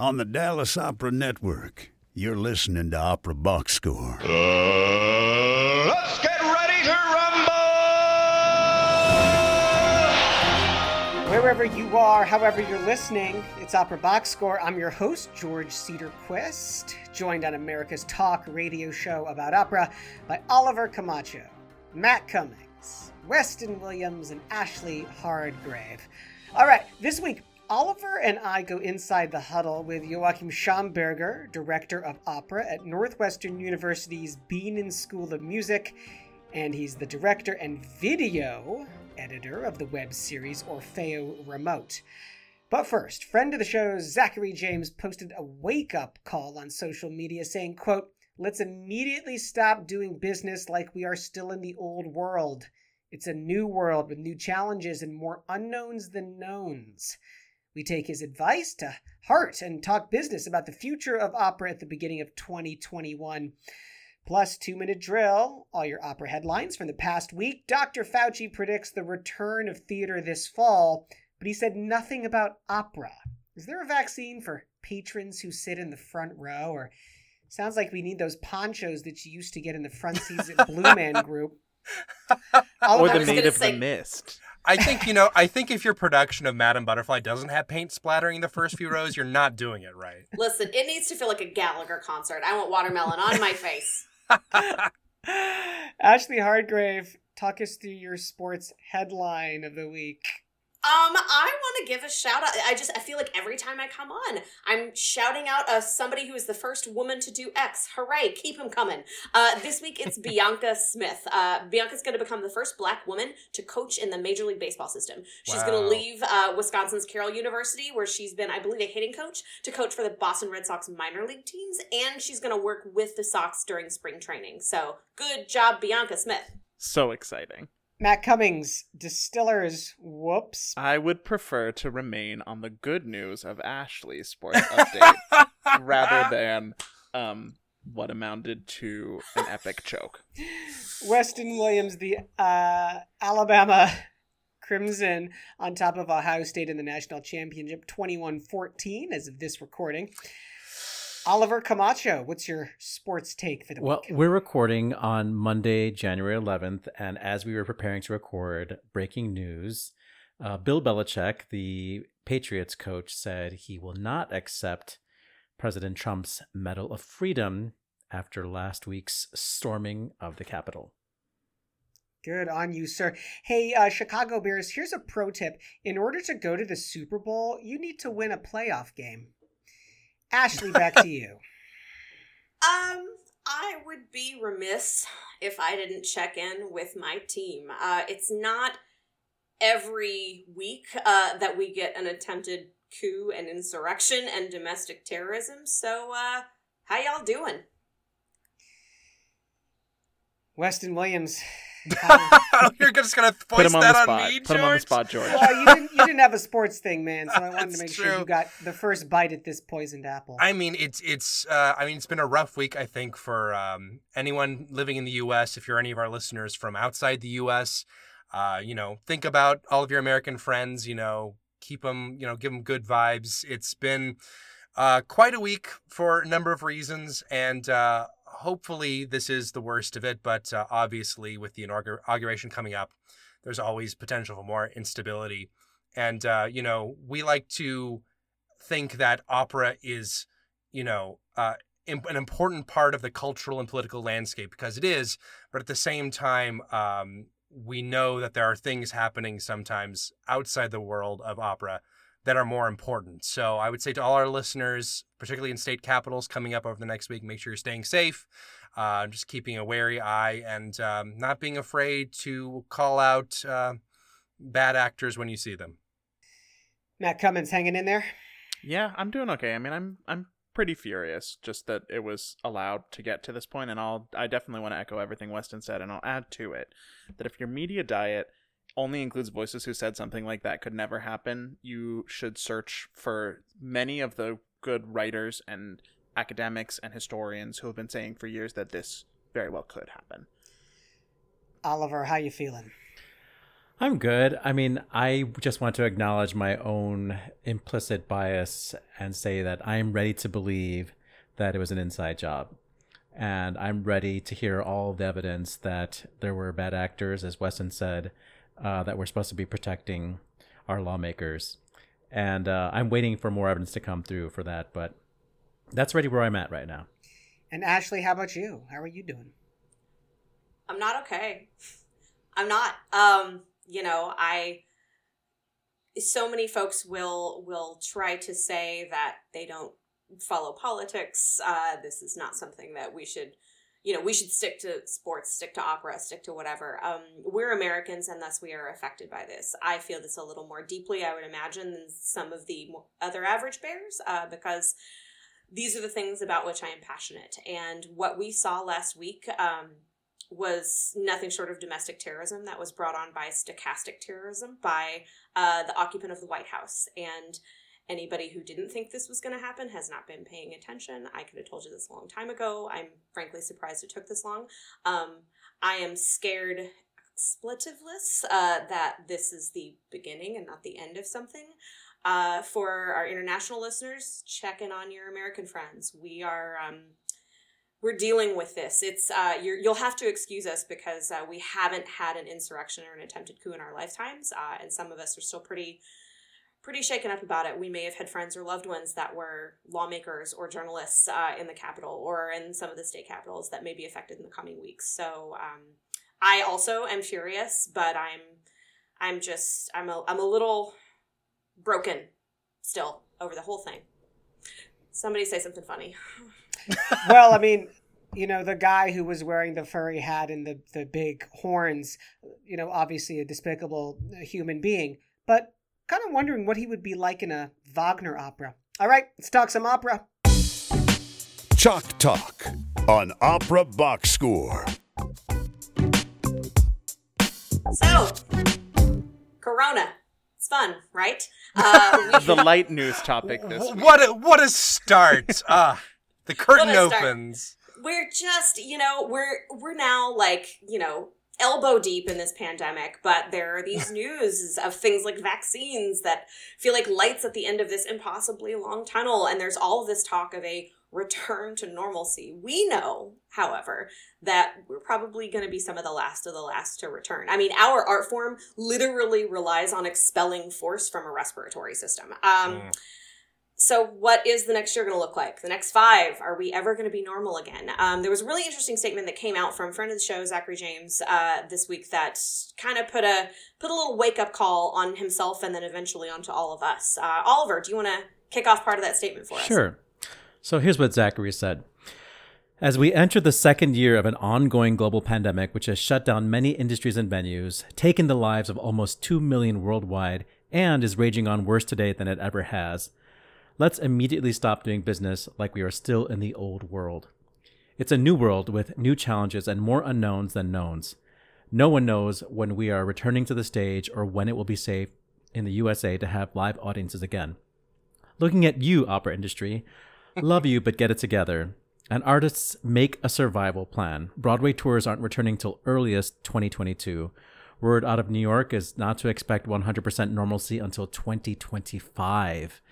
on the Dallas Opera Network. You're listening to Opera Box Score. Uh, let's get ready to rumble! Wherever you are, however you're listening, it's Opera Box Score. I'm your host, George Cedarquist, joined on America's talk radio show about opera by Oliver Camacho, Matt Cummings, Weston Williams, and Ashley Hardgrave. All right, this week, Oliver and I go inside the huddle with Joachim Schamberger, Director of Opera at Northwestern University's Bienen School of Music, and he's the director and video editor of the web series Orfeo Remote. But first, friend of the show, Zachary James, posted a wake-up call on social media saying, quote, Let's immediately stop doing business like we are still in the old world. It's a new world with new challenges and more unknowns than knowns. We take his advice to heart and talk business about the future of opera at the beginning of 2021. Plus, two minute drill, all your opera headlines from the past week. Dr. Fauci predicts the return of theater this fall, but he said nothing about opera. Is there a vaccine for patrons who sit in the front row? Or sounds like we need those ponchos that you used to get in the front seats at Blue Man Group. or the was Maid of say- the Mist. I think you know. I think if your production of Madame Butterfly doesn't have paint splattering the first few rows, you're not doing it right. Listen, it needs to feel like a Gallagher concert. I want watermelon on my face. Ashley Hardgrave, talk us through your sports headline of the week. Um, I want to give a shout out. I just I feel like every time I come on, I'm shouting out uh, somebody who is the first woman to do X. Hooray! Keep them coming. Uh, this week it's Bianca Smith. Uh, Bianca's going to become the first Black woman to coach in the Major League Baseball system. She's going to leave uh, Wisconsin's Carroll University, where she's been, I believe, a hitting coach, to coach for the Boston Red Sox minor league teams, and she's going to work with the Sox during spring training. So good job, Bianca Smith. So exciting. Matt Cummings, the Steelers, whoops. I would prefer to remain on the good news of Ashley's sports update rather than um what amounted to an epic choke. Weston Williams, the uh, Alabama Crimson, on top of Ohio State in the national championship 21 14 as of this recording. Oliver Camacho, what's your sports take for the Well, week? Well, we're recording on Monday, January 11th, and as we were preparing to record, breaking news uh, Bill Belichick, the Patriots coach, said he will not accept President Trump's Medal of Freedom after last week's storming of the Capitol. Good on you, sir. Hey, uh, Chicago Bears, here's a pro tip. In order to go to the Super Bowl, you need to win a playoff game. Ashley, back to you. Um, I would be remiss if I didn't check in with my team. Uh, it's not every week uh, that we get an attempted coup and insurrection and domestic terrorism. So, uh, how y'all doing? Weston Williams. you're just gonna Put voice him on that the on spot. me, Put him on the George? spot, George. Well, you didn't, you didn't have a sports thing, man, so I wanted to That's make sure you got the first bite at this poisoned apple. I mean, it's it's. Uh, I mean, it's been a rough week. I think for um, anyone living in the U.S. If you're any of our listeners from outside the U.S., uh, you know, think about all of your American friends. You know, keep them. You know, give them good vibes. It's been uh, quite a week for a number of reasons, and uh, hopefully this is the worst of it. But uh, obviously, with the inauguration coming up, there's always potential for more instability. And uh, you know, we like to think that opera is, you know, uh, an important part of the cultural and political landscape because it is. But at the same time, um, we know that there are things happening sometimes outside the world of opera that are more important. So I would say to all our listeners, particularly in state capitals coming up over the next week, make sure you're staying safe, uh, just keeping a wary eye, and um, not being afraid to call out uh, bad actors when you see them. Matt Cummings hanging in there. Yeah, I'm doing okay. I mean, I'm I'm pretty furious just that it was allowed to get to this point, and I'll I definitely want to echo everything Weston said, and I'll add to it that if your media diet only includes voices who said something like that could never happen, you should search for many of the good writers and academics and historians who have been saying for years that this very well could happen. Oliver, how you feeling? I'm good. I mean, I just want to acknowledge my own implicit bias and say that I'm ready to believe that it was an inside job. And I'm ready to hear all the evidence that there were bad actors, as Weston said, uh, that we're supposed to be protecting our lawmakers. And uh, I'm waiting for more evidence to come through for that. But that's really where I'm at right now. And Ashley, how about you? How are you doing? I'm not okay. I'm not. Um, you know, I so many folks will will try to say that they don't follow politics. Uh, this is not something that we should, you know, we should stick to sports, stick to opera, stick to whatever. Um, we're Americans, and thus we are affected by this. I feel this a little more deeply, I would imagine, than some of the other average bears, uh, because these are the things about which I am passionate. And what we saw last week. Um, was nothing short of domestic terrorism that was brought on by stochastic terrorism by uh, the occupant of the White House. And anybody who didn't think this was going to happen has not been paying attention. I could have told you this a long time ago. I'm frankly surprised it took this long. Um, I am scared expletiveless uh, that this is the beginning and not the end of something. Uh, for our international listeners, check in on your American friends. We are um, we're dealing with this. It's uh, you will have to excuse us because uh, we haven't had an insurrection or an attempted coup in our lifetimes, uh, and some of us are still pretty pretty shaken up about it. We may have had friends or loved ones that were lawmakers or journalists uh, in the capital or in some of the state capitals that may be affected in the coming weeks. So um, I also am furious, but I'm I'm just I'm a I'm a little broken still over the whole thing. Somebody say something funny. well, I mean, you know, the guy who was wearing the furry hat and the, the big horns, you know, obviously a despicable human being, but kind of wondering what he would be like in a Wagner opera. All right, let's talk some opera. Chalk Talk on Opera Box Score. So, Corona. It's fun, right? Uh, the light news topic this week. What a, what a start. Ah. The curtain opens. We're just, you know, we're we're now like, you know, elbow deep in this pandemic, but there are these news of things like vaccines that feel like lights at the end of this impossibly long tunnel. And there's all of this talk of a return to normalcy. We know, however, that we're probably going to be some of the last of the last to return. I mean, our art form literally relies on expelling force from a respiratory system. Um, mm so what is the next year going to look like? The next five are we ever going to be normal again? Um, there was a really interesting statement that came out from friend of the show zachary james uh, this week that kind of put a put a little wake-up call on himself and then eventually onto all of us. Uh, oliver do you want to kick off part of that statement for us? Sure. So here's what zachary said. As we enter the second year of an ongoing global pandemic which has shut down many industries and venues taken the lives of almost 2 million worldwide and is raging on worse today than it ever has Let's immediately stop doing business like we are still in the old world. It's a new world with new challenges and more unknowns than knowns. No one knows when we are returning to the stage or when it will be safe in the USA to have live audiences again. Looking at you, opera industry, love you, but get it together. And artists make a survival plan. Broadway tours aren't returning till earliest 2022. Word out of New York is not to expect 100% normalcy until 2025.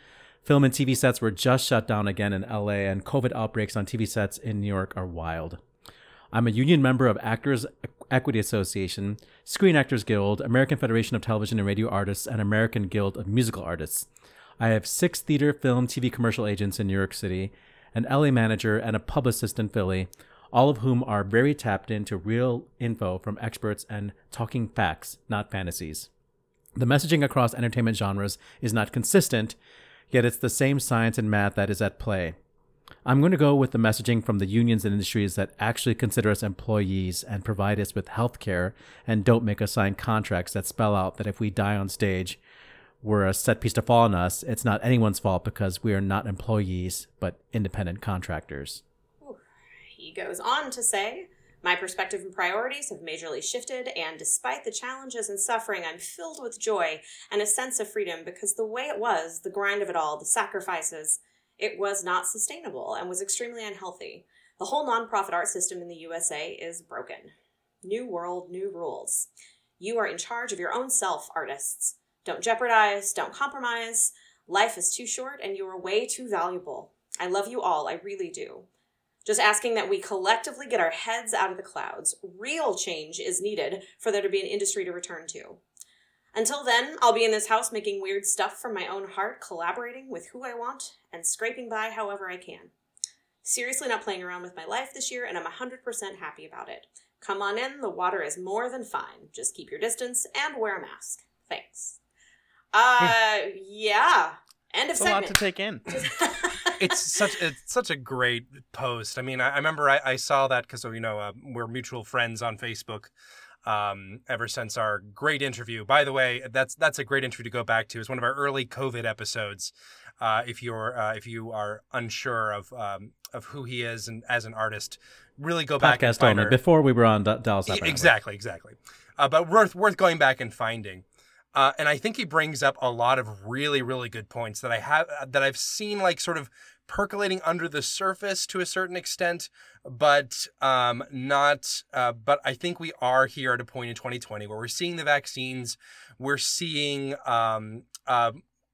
Film and TV sets were just shut down again in LA, and COVID outbreaks on TV sets in New York are wild. I'm a union member of Actors Equity Association, Screen Actors Guild, American Federation of Television and Radio Artists, and American Guild of Musical Artists. I have six theater, film, TV commercial agents in New York City, an LA manager, and a publicist in Philly, all of whom are very tapped into real info from experts and talking facts, not fantasies. The messaging across entertainment genres is not consistent, yet it's the same science and math that is at play. I'm going to go with the messaging from the unions and industries that actually consider us employees and provide us with health care and don't make us sign contracts that spell out that if we die on stage, we're a set piece to fall on us. It's not anyone's fault because we are not employees, but independent contractors. He goes on to say, my perspective and priorities have majorly shifted, and despite the challenges and suffering, I'm filled with joy and a sense of freedom because the way it was, the grind of it all, the sacrifices, it was not sustainable and was extremely unhealthy. The whole nonprofit art system in the USA is broken. New world, new rules. You are in charge of your own self, artists. Don't jeopardize, don't compromise. Life is too short and you are way too valuable. I love you all, I really do. Just asking that we collectively get our heads out of the clouds. Real change is needed for there to be an industry to return to. Until then, I'll be in this house making weird stuff from my own heart, collaborating with who I want, and scraping by however I can. Seriously, not playing around with my life this year, and I'm 100% happy about it. Come on in, the water is more than fine. Just keep your distance and wear a mask. Thanks. Uh, yeah. End of It's a lot to take in. it's such it's such a great post. I mean, I, I remember I, I saw that because you know uh, we're mutual friends on Facebook. Um, ever since our great interview, by the way, that's that's a great interview to go back to. It's one of our early COVID episodes. Uh, if you're uh, if you are unsure of um, of who he is and as an artist, really go back and Podcast only. our- Before we were on D- Dallas. Exactly, exactly. Uh, but worth worth going back and finding. Uh, and I think he brings up a lot of really, really good points that I have that I've seen like sort of percolating under the surface to a certain extent, but um, not. Uh, but I think we are here at a point in 2020 where we're seeing the vaccines, we're seeing um, uh,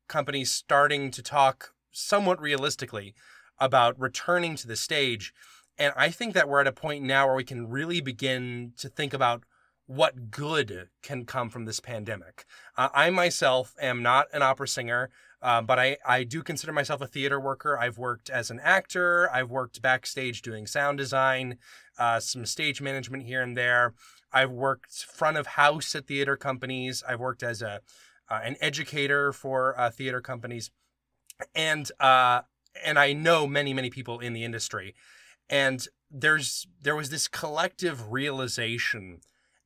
companies starting to talk somewhat realistically about returning to the stage. And I think that we're at a point now where we can really begin to think about what good can come from this pandemic. Uh, I myself am not an opera singer, uh, but I, I do consider myself a theater worker. I've worked as an actor, I've worked backstage doing sound design, uh, some stage management here and there. I've worked front of house at theater companies. I've worked as a uh, an educator for uh, theater companies, and uh, and I know many many people in the industry, and there's there was this collective realization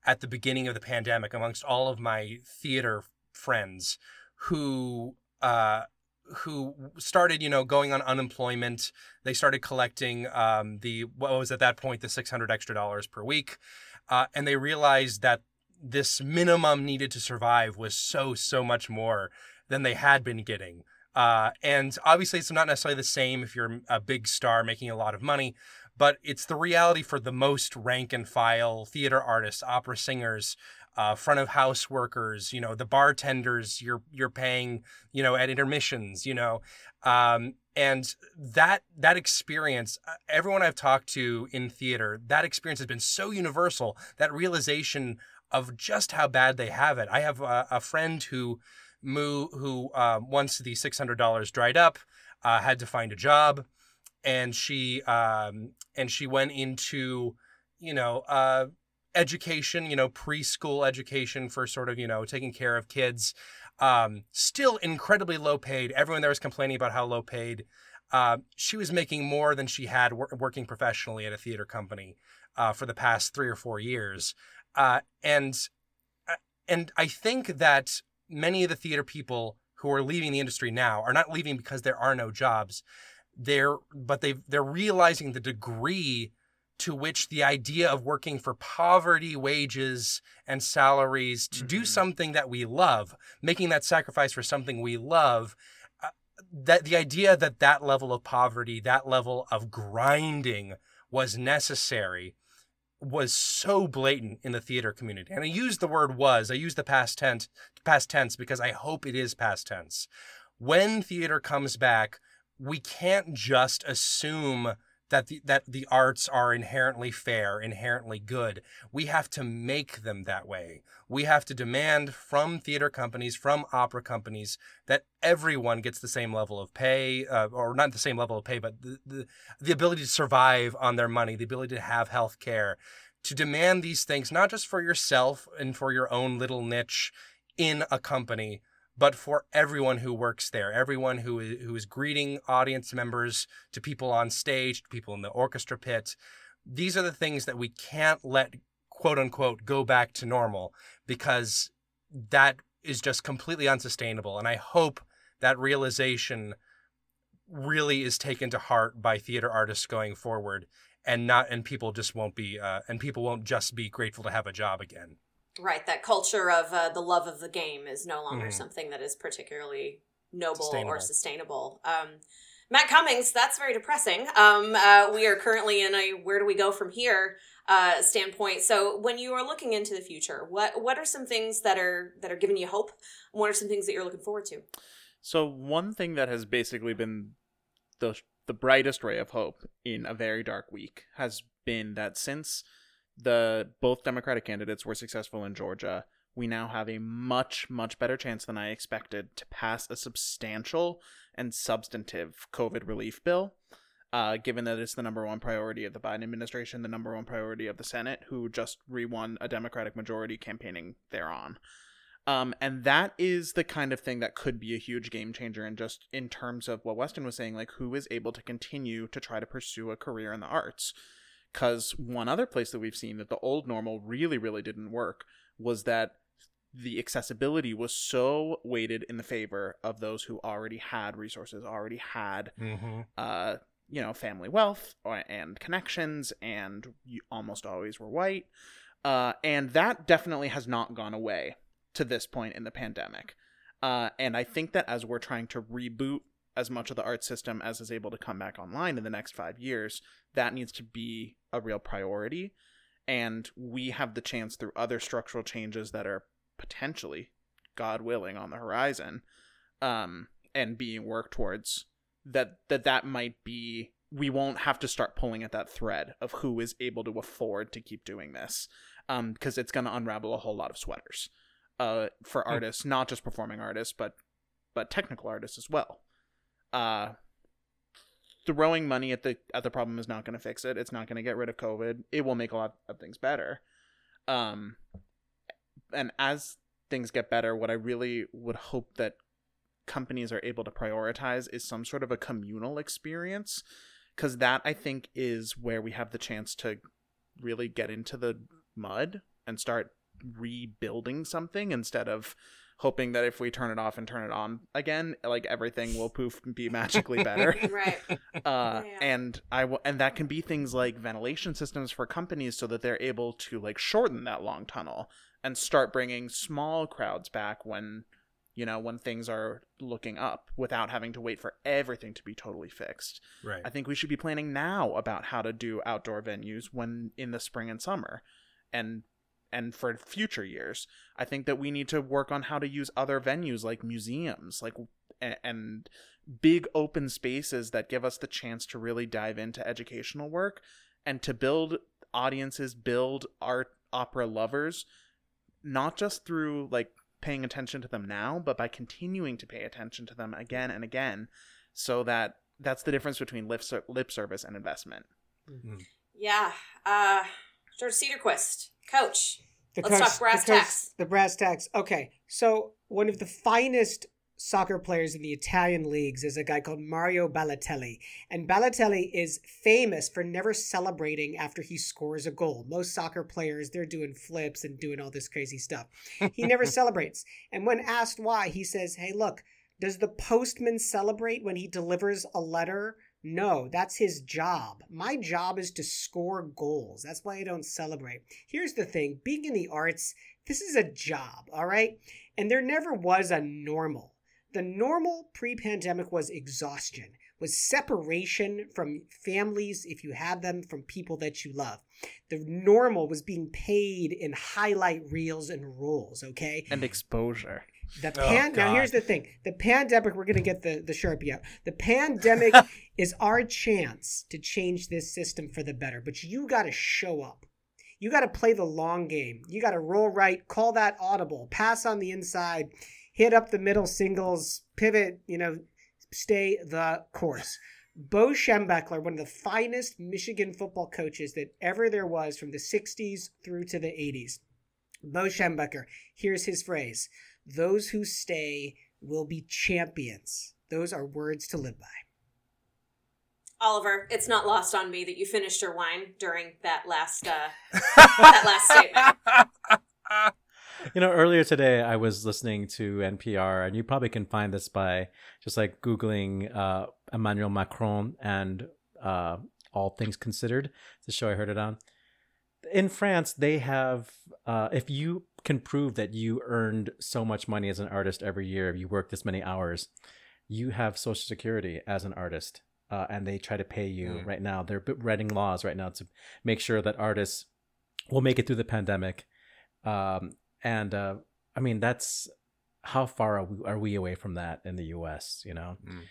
at the beginning of the pandemic amongst all of my theater friends who uh, who started you know going on unemployment. They started collecting um, the what was at that point the 600 extra dollars per week uh, and they realized that this minimum needed to survive was so so much more than they had been getting. Uh, and obviously it's not necessarily the same if you're a big star making a lot of money but it's the reality for the most rank and file theater artists, opera singers, uh, front of house workers, you know, the bartenders you're you're paying, you know, at intermissions, you know, um, and that that experience, uh, everyone I've talked to in theater, that experience has been so universal. That realization of just how bad they have it. I have a, a friend who who uh, once the six hundred dollars dried up, uh, had to find a job and she um and she went into you know uh education you know preschool education for sort of you know taking care of kids. Um still incredibly low paid. Everyone there was complaining about how low paid. Uh, she was making more than she had wor- working professionally at a theater company uh, for the past three or four years. Uh, and uh, and i think that many of the theater people who are leaving the industry now are not leaving because there are no jobs they're but they they're realizing the degree to which the idea of working for poverty wages and salaries to do Mhm. something that we love making that sacrifice for something we love uh, that the idea that that level of poverty that level of grinding was necessary was so blatant in the theater community and i use the word was i use the past tense past tense because i hope it is past tense when theater comes back we can't just assume that the, that the arts are inherently fair, inherently good. We have to make them that way. We have to demand from theater companies, from opera companies, that everyone gets the same level of pay, uh, or not the same level of pay, but the, the, the ability to survive on their money, the ability to have health care, to demand these things, not just for yourself and for your own little niche in a company, but for everyone who works there, everyone who is, who is greeting audience members, to people on stage, to people in the orchestra pit. These are the things that we can't let quote unquote go back to normal because that is just completely unsustainable. And I hope that realization really is taken to heart by theater artists going forward and not and people just won't be uh, and people won't just be grateful to have a job again. Right, that culture of uh, the love of the game is no longer Mhm. something that is particularly noble or Sustainable. sustainable. Um, Matt Cummings, that's very depressing. Um, uh, we are currently in a where do we go from here? uh, standpoint. So when you are looking into the future, what what are some things that are that are giving you hope? What are some things that you're looking forward to? So one thing that has basically been the the brightest ray of hope in a very dark week has been that since the both Democratic candidates were successful in Georgia, we now have a much much better chance than I expected to pass a substantial and substantive COVID relief bill. Uh, given that it's the number one priority of the Biden administration, the number one priority of the Senate, who just re-won a Democratic majority campaigning thereon. Um, and that is the kind of thing that could be a huge game changer and just in terms of what Weston was saying, like who is able to continue to try to pursue a career in the arts. Because one other place that we've seen that the old normal really, really didn't work was that the accessibility was so weighted in the favor of those who already had resources, already had, Mm-hmm. uh, you know, family wealth or, and connections, and you almost always were white. Uh, and that definitely has not gone away to this point in the pandemic. Uh, and I think that as we're trying to reboot as much of the art system as is able to come back online in the next five years, that needs to be a real priority. And we have the chance through other structural changes that are potentially, God willing, on the horizon, um, and being worked towards that that that might be we won't have to start pulling at that thread of who is able to afford to keep doing this um because it's going to unravel a whole lot of sweaters uh for artists not just performing artists but but technical artists as well uh throwing money at the at the problem is not going to fix it. It's not going to get rid of covid. It will make a lot of things better. Um and as things get better what i really would hope that companies are able to prioritize is some sort of a communal experience because that i think is where we have the chance to really get into the mud and start rebuilding something instead of hoping that if we turn it off and turn it on again like everything will poof and be magically better Right. uh, Yeah. and I w- and that can be things like ventilation systems for companies so that they're able to like shorten that long tunnel and start bringing small crowds back when you know when things are looking up without having to wait for everything to be totally fixed. Right. I think we should be planning now about how to do outdoor venues when in the spring and summer and and for future years. I think that we need to work on how to use other venues like museums, like and big open spaces that give us the chance to really dive into educational work and to build audiences, build art opera lovers, not just through like paying attention to them now, but by continuing to pay attention to them again and again, so that that's the difference between lip ser- lip service and investment. Yeah. Uh, George Cedarquist, coach. The Let's talk brass the coach- tacks. The brass tacks. Okay, so one of the finest soccer players in the Italian leagues is a guy called Mario Balotelli, and Balotelli is famous for never celebrating after he scores a goal. Most soccer players they're doing flips and doing all this crazy stuff. He never celebrates, and when asked why, he says, "Hey, look." Does the postman celebrate when he delivers a letter? No, that's his job. My job is to score goals. That's why I don't celebrate. Here's the thing being in the arts, this is a job, all right? And there never was a normal. The normal pre pandemic was exhaustion, was separation from families, if you had them, from people that you love. The normal was being paid in highlight reels and rules, okay? And exposure. The Oh, pan- now here's the thing. The pandemic, we're gonna get the, the sharpie out. The pandemic is our chance to change this system for the better. But you gotta show up. You gotta play the long game. You gotta roll right, call that audible, pass on the inside, hit up the middle singles, pivot, you know, stay the course. Bo Schembechler, one of the finest Michigan football coaches that ever there was from the 60s through to the 80s. Bo Schembechler, here's his phrase Those who stay will be champions. Those are words to live by. Oliver, it's not lost on me that you finished your wine during that last uh, that last statement. You know, earlier today I was listening to NPR, and you probably can find this by just like Googling uh, Emmanuel Macron and uh, All Things Considered. It's a show I heard it on. In France, they have, uh, if you can prove that you earned so much money as an artist every year, you work this many hours, you have Social Security as an artist. Uh, and they try to pay you Mm. right now. They're writing laws right now to make sure that artists we'll make it through the pandemic. Um, and uh, I mean, that's how far are we, are we away from that in the U.S. You know, Mm.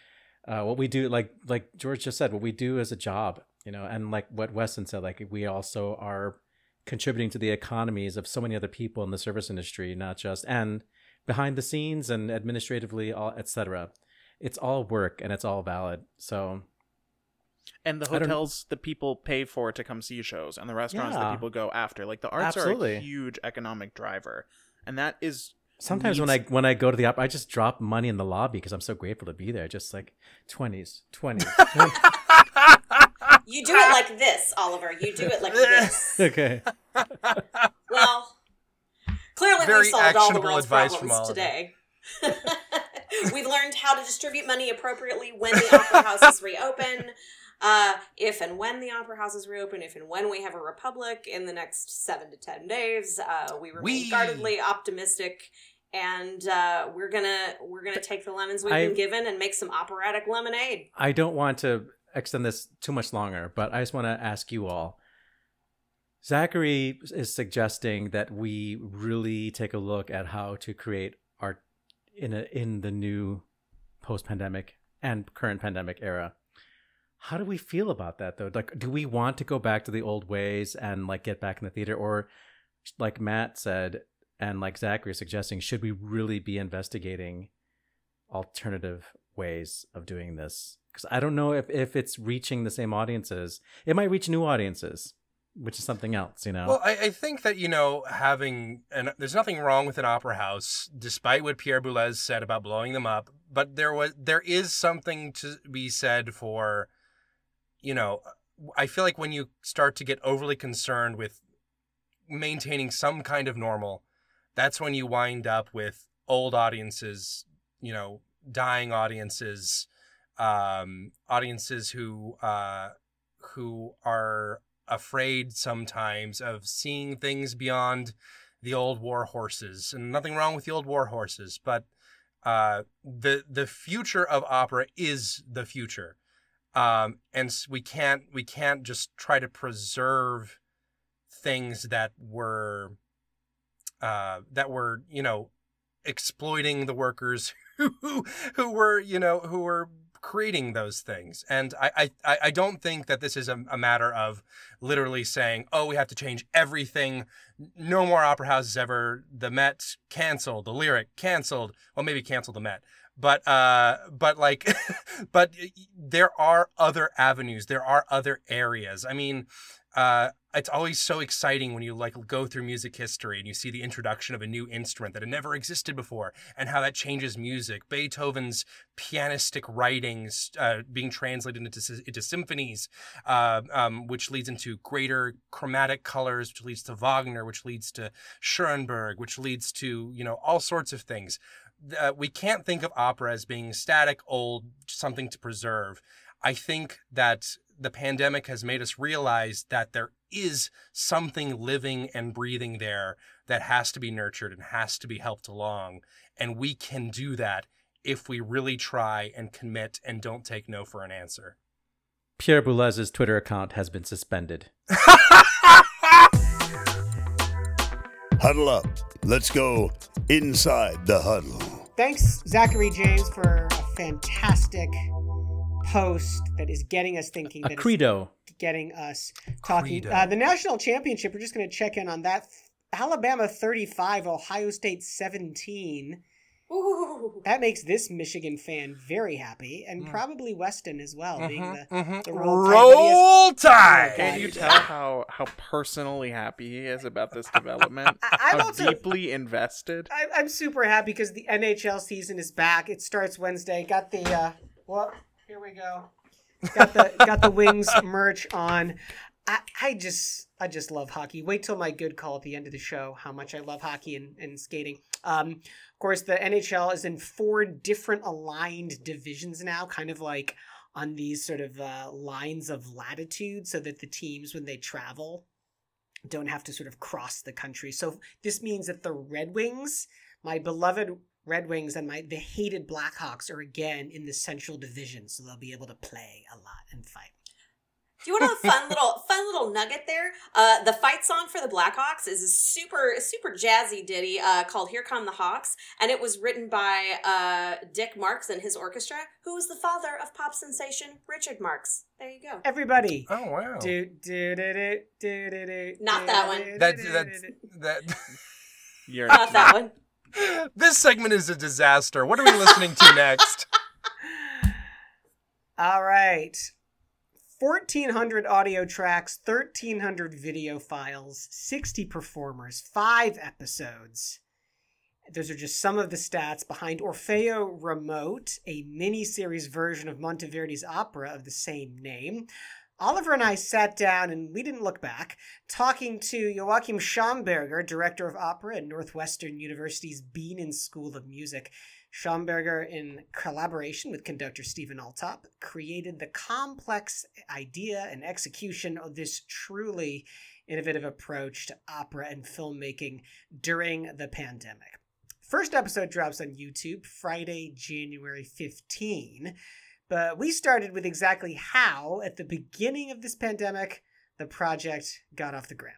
uh, what we do, like like George just said, what we do as a job, you know, and like what Weston said, like we also are contributing to the economies of so many other people in the service industry, not just and behind the scenes and administratively, all etc. It's all work and it's all valid. So and the hotels that people pay for to come see shows and the restaurants that people go after like the arts are a huge economic driver and that is sometimes when I when I go to the opera, I just drop money in the lobby because I'm so grateful to be there. Just like twenties, twenties. You do it like this, Oliver. You do it like this. okay. Well, clearly Very we solved all the world's advice problems Oliver. today. We've learned how to distribute money appropriately when the opera houses reopen, uh, if and when the opera houses reopen, if and when we have a republic in the next seven to ten days. Uh, we remain Wee. guardedly optimistic. And uh, we're gonna we're gonna take the lemons we've I- been given and make some operatic lemonade. I don't want to extend this too much longer, but I just want to ask you all. Zachary is suggesting that we really take a look at how to create art in a in the new post-pandemic and current pandemic era. How do we feel about that though? Like do we want to go back to the old ways and like get back in the theater or like Matt said and like Zachary is suggesting should we really be investigating alternative ways of doing this because i don't know if, if it's reaching the same audiences it might reach new audiences which is something else you know Well, I, I think that you know having and there's nothing wrong with an opera house, despite what Pierre Boulez said about blowing them up. But there was there is something to be said for, you know, I feel like when you start to get overly concerned with maintaining some kind of normal, that's when you wind up with old audiences, you know, dying audiences, um, audiences who uh, who are afraid sometimes of seeing things beyond the old war horses. And nothing wrong with the old war horses but uh the the future of opera is the future. Um and we can't we can't just try to preserve things that were uh that were you know exploiting the workers who who were you know who were creating those things. And i i i don't think that this is a, a matter of literally saying oh we have to change everything. No more opera houses ever. The met canceled. The lyric canceled. Well maybe canceled the met. But uh but like but there are other avenues. There are other areas. I mean uh it's always so exciting when you like go through music history and you see the introduction of a new instrument that had never existed before and how that changes music. Beethoven's pianistic writings uh, being translated into, into symphonies uh, um, which leads into greater chromatic colors which leads to wagner which leads to schoenberg which leads to you know all sorts of things. Uh, we can't think of opera as being static old something to preserve. I think that the pandemic has made us realize that there is something living and breathing there that has to be nurtured and has to be helped along. And we can do that if we really try and commit and don't take no for an answer. pierre boulez's twitter account has been suspended Huddle up. Let's go inside the huddle. Thanks, Zachary James, for a fantastic post that is getting us thinking. a that is credo getting us talking. Credo. Uh, the national championship, we're just going to check in on that. Alabama 35, Ohio State 17. Ooh. That makes this Michigan fan very happy, and Mm. probably Weston as well, being the, Mhm. the roll tide that he has- Roll Tide! Can you tell how how personally happy he is about this development? I- I'm how also- deeply invested. I, I'm super happy because the NHL season is back. It starts Wednesday. Got the uh, well, here we go. Got the got the Wings merch on. I, I just I just love hockey. Wait till my good call at the end of the show. How much I love hockey and, and skating. Um, of course, the NHL is in four different aligned divisions now, kind of like on these sort of uh, lines of latitude, so that the teams when they travel don't have to sort of cross the country. So this means that the Red Wings, my beloved Red Wings, and my the hated Blackhawks are again in the Central Division, so they'll be able to play a lot and fight. Do you want a fun little fun little nugget there? Uh, the fight song for the Blackhawks is a super super jazzy ditty uh, called "Here Come the Hawks," and it was written by uh, Dick Marx and his orchestra, who was the father of pop sensation Richard Marx. There you go. Everybody. Oh wow. Do, do, do, do, do, do, do, Not that one. do, That that's do, do. that. You're Not that one. This segment is a disaster. What are we listening to next? All right. 1,400 audio tracks, 1,300 video files, 60 performers, 5 episodes. Those are just some of the stats behind Orfeo Remote, a mini-series version of Monteverdi's opera of the same name. Oliver and I sat down and we didn't look back, talking to Joachim Schamberger, director of opera at Northwestern University's Bienen School of Music. Schamberger, in collaboration with conductor Stephen Alltop, created the complex idea and execution of this truly innovative approach to opera and filmmaking during the pandemic. First episode drops on YouTube Friday, January 15. But we started with exactly how, at the beginning of this pandemic, the project got off the ground.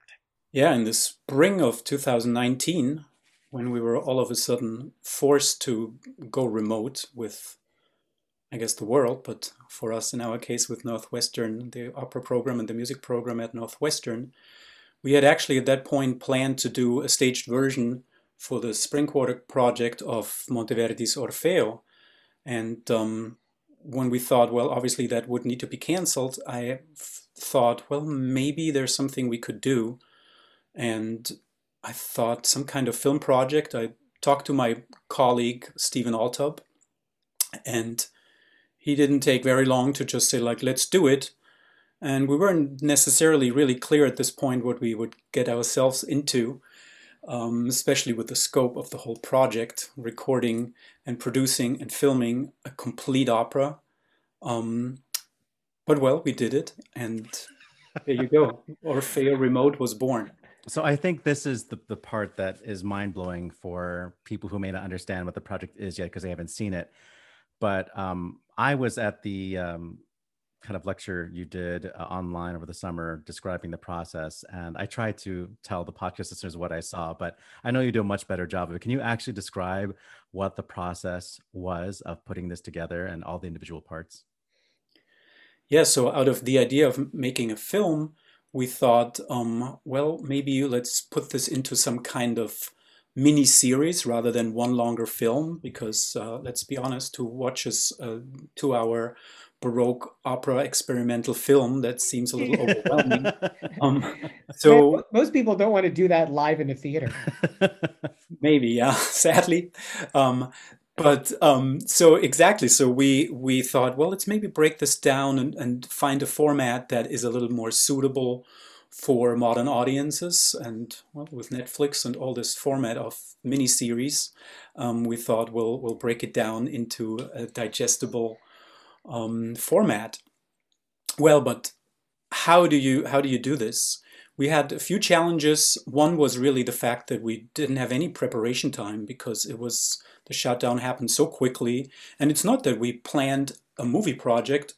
Yeah, in the spring of 2019, when we were all of a sudden forced to go remote with, I guess, the world, but for us in our case with Northwestern, the opera program and the music program at Northwestern, we had actually at that point planned to do a staged version for the spring quarter project of Monteverdi's Orfeo. And um, when we thought, well, obviously that would need to be cancelled, I thought, well, maybe there's something we could do. And I thought some kind of film project. I talked to my colleague, Stephen Alltop, and he didn't take very long to just say, like, let's do it. And we weren't necessarily really clear at this point what we would get ourselves into, um, especially with the scope of the whole project recording and producing and filming a complete opera. Um, but well, we did it, and there you go. Orfeo Remote was born. So I think this is the, the part that is mind blowing for people who may not understand what the project is yet because they haven't seen it. But um, I was at the um, kind of lecture you did uh, online over the summer describing the process, and I tried to tell the podcast listeners what I saw, but I know you do a much better job of it. Can you actually describe what the process was of putting this together and all the individual parts? Yeah, so out of the idea of making a film, we thought, um, well, maybe let's put this into some kind of mini series rather than one longer film, because uh, let's be honest, to watch a two hour Baroque opera experimental film, that seems a little overwhelming. Um, so most people don't want to do that live in a theater. maybe, yeah, sadly. Um, but um, so exactly so we we thought well let's maybe break this down and, and find a format that is a little more suitable for modern audiences and well, with netflix and all this format of miniseries um, we thought we'll we'll break it down into a digestible um, format well but how do you how do you do this we had a few challenges one was really the fact that we didn't have any preparation time because it was the shutdown happened so quickly. And it's not that we planned a movie project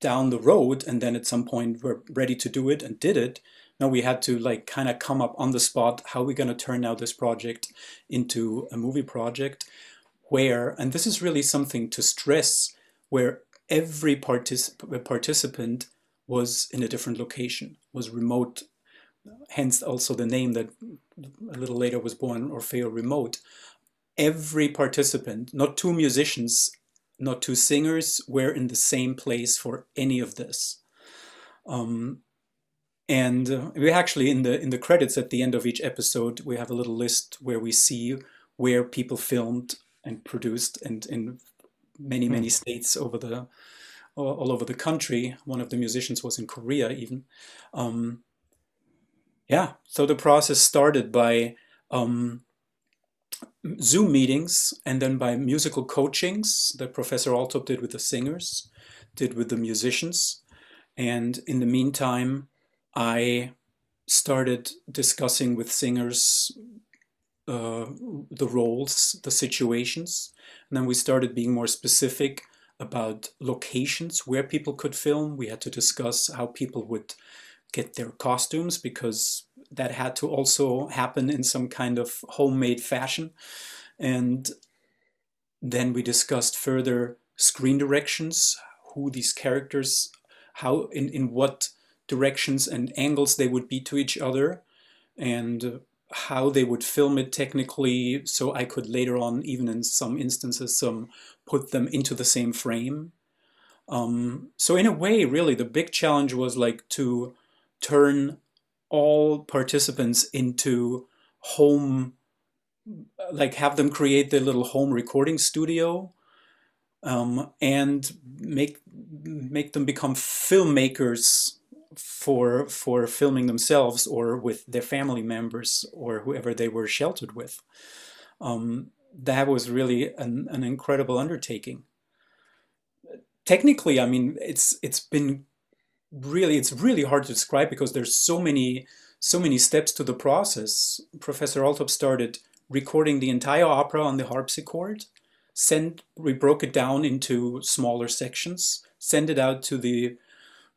down the road and then at some point we're ready to do it and did it. No, we had to like kind of come up on the spot how are we going to turn now this project into a movie project where, and this is really something to stress, where every particip- participant was in a different location, was remote. Hence, also the name that a little later was born, Orfeo Remote every participant, not two musicians, not two singers, were in the same place for any of this. Um, and uh, we actually in the in the credits at the end of each episode we have a little list where we see where people filmed and produced and in many many hmm. states over the all over the country. One of the musicians was in Korea even. Um, yeah, so the process started by um, Zoom meetings and then by musical coachings that Professor Alltop did with the singers, did with the musicians. And in the meantime, I started discussing with singers uh, the roles, the situations. And then we started being more specific about locations where people could film. We had to discuss how people would get their costumes because that had to also happen in some kind of homemade fashion. And then we discussed further screen directions, who these characters, how in, in what directions and angles they would be to each other, and how they would film it technically so I could later on, even in some instances, um, put them into the same frame. Um, so in a way, really, the big challenge was like to turn all participants into home like have them create their little home recording studio um, and make make them become filmmakers for for filming themselves or with their family members or whoever they were sheltered with. Um, that was really an, an incredible undertaking. Technically, I mean, it's it's been really it's really hard to describe because there's so many so many steps to the process. Professor Alltop started recording the entire opera on the harpsichord. Sent we broke it down into smaller sections, send it out to the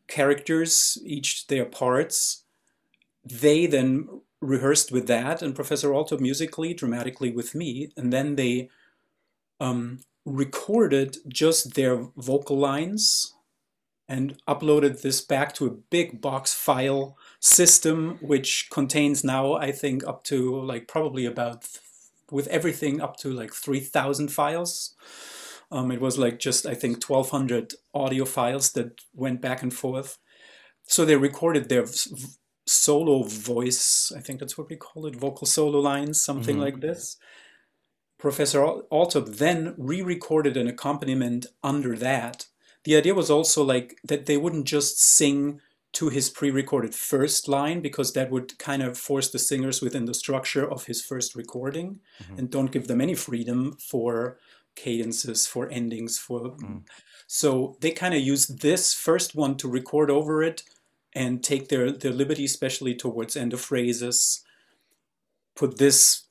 characters, each their parts. They then rehearsed with that, and Professor Alltop musically, dramatically with me, and then they um, recorded just their vocal lines and uploaded this back to a big box file system, which contains now, I think, up to like probably about with everything up to like 3,000 files. Um, it was like just, I think, 1,200 audio files that went back and forth. So they recorded their solo voice, I think that's what we call it, vocal solo lines, something mm-hmm. like this. Professor Alltop then re recorded an accompaniment under that the idea was also like that they wouldn't just sing to his pre-recorded first line because that would kind of force the singers within the structure of his first recording mm-hmm. and don't give them any freedom for cadences for endings for mm. so they kind of used this first one to record over it and take their their liberty especially towards end of phrases put this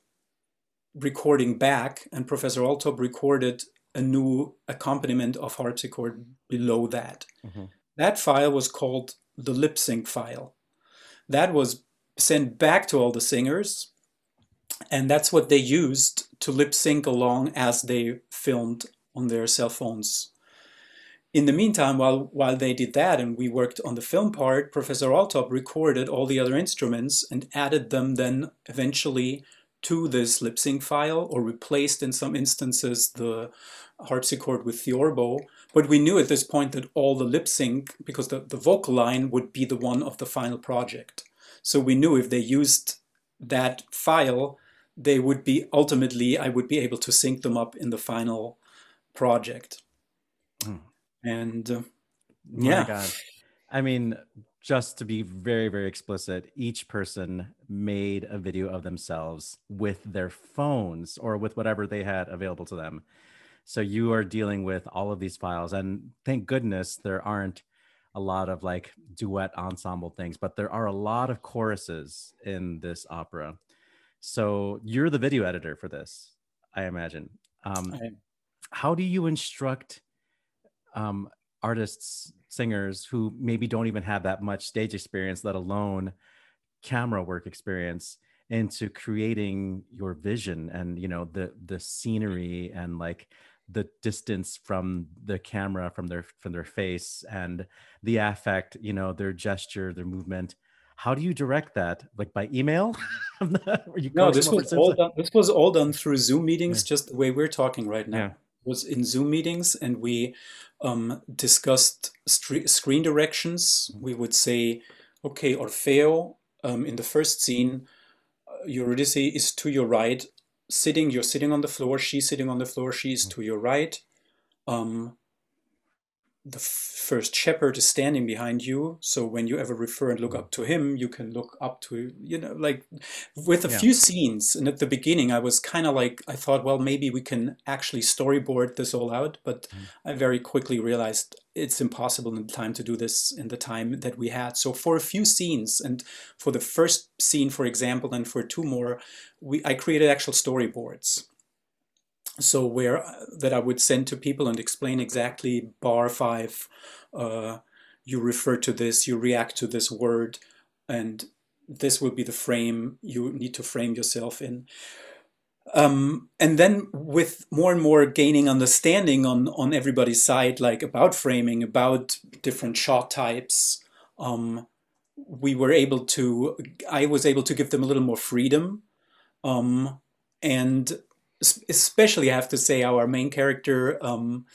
recording back and professor alltop recorded a new accompaniment of harpsichord below that. Mm-hmm. That file was called the lip sync file. That was sent back to all the singers, and that's what they used to lip sync along as they filmed on their cell phones. In the meantime, while, while they did that and we worked on the film part, Professor Alltop recorded all the other instruments and added them then eventually to this lip sync file or replaced in some instances the harpsichord with theorbo. But we knew at this point that all the lip sync, because the, the vocal line would be the one of the final project. So we knew if they used that file, they would be ultimately, I would be able to sync them up in the final project. Mm. And uh, yeah. God. I mean, just to be very very explicit each person made a video of themselves with their phones or with whatever they had available to them so you are dealing with all of these files and thank goodness there aren't a lot of like duet ensemble things but there are a lot of choruses in this opera so you're the video editor for this i imagine. Um, how do you instruct um, artists singers who maybe don't even have that much stage experience, let alone camera work experience, into creating your vision and you know the the scenery and like the distance from the camera from their from their face and the affect you know their gesture their movement how do you direct that? Like by email? No this was all done this was all done through zoom meetings yeah. just the way we're talking right now. Yeah. was in zoom meetings and we um, discussed st- screen directions. We would say, okay, Orfeo, um, in the first scene, uh, Eurydice is to your right, sitting, you're sitting on the floor, she's sitting on the floor, she's to your right. Um, the first shepherd is standing behind you so when you ever refer and look up to him you can look up to you know like with a yeah. few scenes and at the beginning i was kind of like i thought well maybe we can actually storyboard this all out but mm. i very quickly realized it's impossible in time to do this in the time that we had so for a few scenes and for the first scene for example and for two more we i created actual storyboards so where that I would send to people and explain exactly bar five. Uh, you refer to this, you react to this word, and this will be the frame you need to frame yourself in. Um, and then with more and more gaining understanding on on everybody's side, like about framing, about different shot types, um, we were able to. I was able to give them a little more freedom, um, and especially I have to say our main character, um,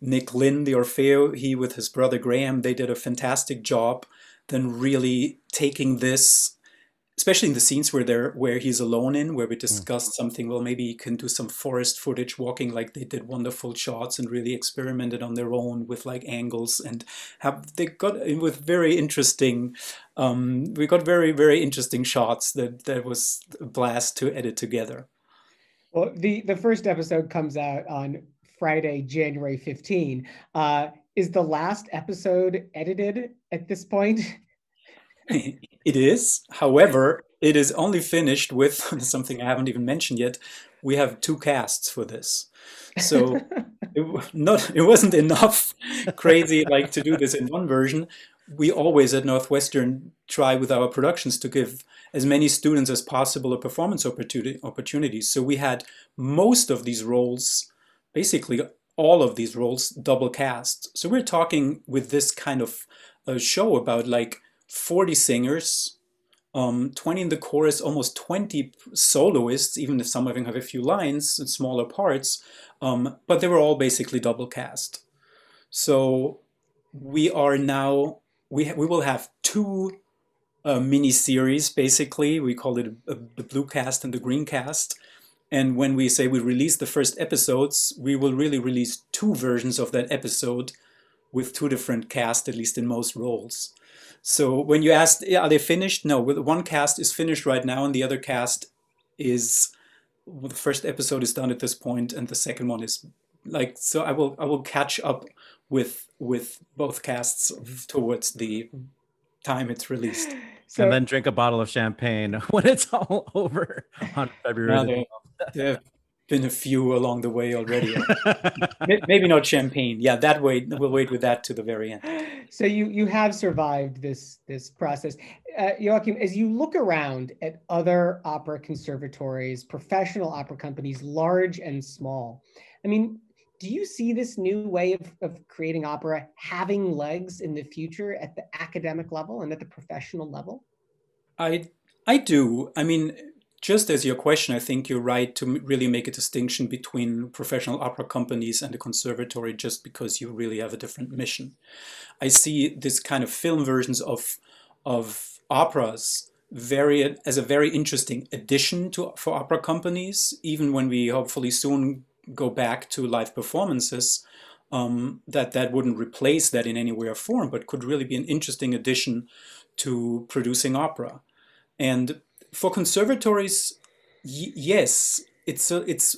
Nick Lynn, the Orfeo, he with his brother Graham, they did a fantastic job. Then really taking this especially in the scenes where they're where he's alone in where we mm. discussed mm. something well maybe you can do some forest footage walking like they did wonderful shots and really experimented on their own with like angles and have they got with very interesting um, we got very very interesting shots that that was a blast to edit together well the the first episode comes out on friday january 15 uh, is the last episode edited at this point it is. However, it is only finished with something I haven't even mentioned yet. We have two casts for this. So it, not it wasn't enough crazy like to do this in one version. We always at Northwestern try with our productions to give as many students as possible a performance opportunity. So we had most of these roles, basically all of these roles, double cast. So we're talking with this kind of a show about like 40 singers, um, 20 in the chorus, almost 20 soloists, even if some of them have a few lines and smaller parts, um, but they were all basically double cast. So we are now, we, we will have two uh, mini series basically. We call it a, a, the blue cast and the green cast. And when we say we release the first episodes, we will really release two versions of that episode with two different casts, at least in most roles. So when you asked, are they finished? No, one cast is finished right now, and the other cast is well, the first episode is done at this point, and the second one is like so. I will I will catch up with with both casts towards the time it's released. So, and then drink a bottle of champagne when it's all over on February. There, have been a few along the way already. Maybe not champagne. Yeah, that way we'll wait with that to the very end. So you you have survived this this process, uh, Joachim. As you look around at other opera conservatories, professional opera companies, large and small, I mean, do you see this new way of, of creating opera having legs in the future at the academic level and at the professional level? I I do. I mean, just as your question, I think you're right to really make a distinction between professional opera companies and the conservatory just because you really have a different mission. I see this kind of film versions of, of operas very as a very interesting addition to for opera companies, even when we hopefully soon go back to live performances. Um, that that wouldn't replace that in any way or form, but could really be an interesting addition to producing opera. And for conservatories, yes, it's a, it's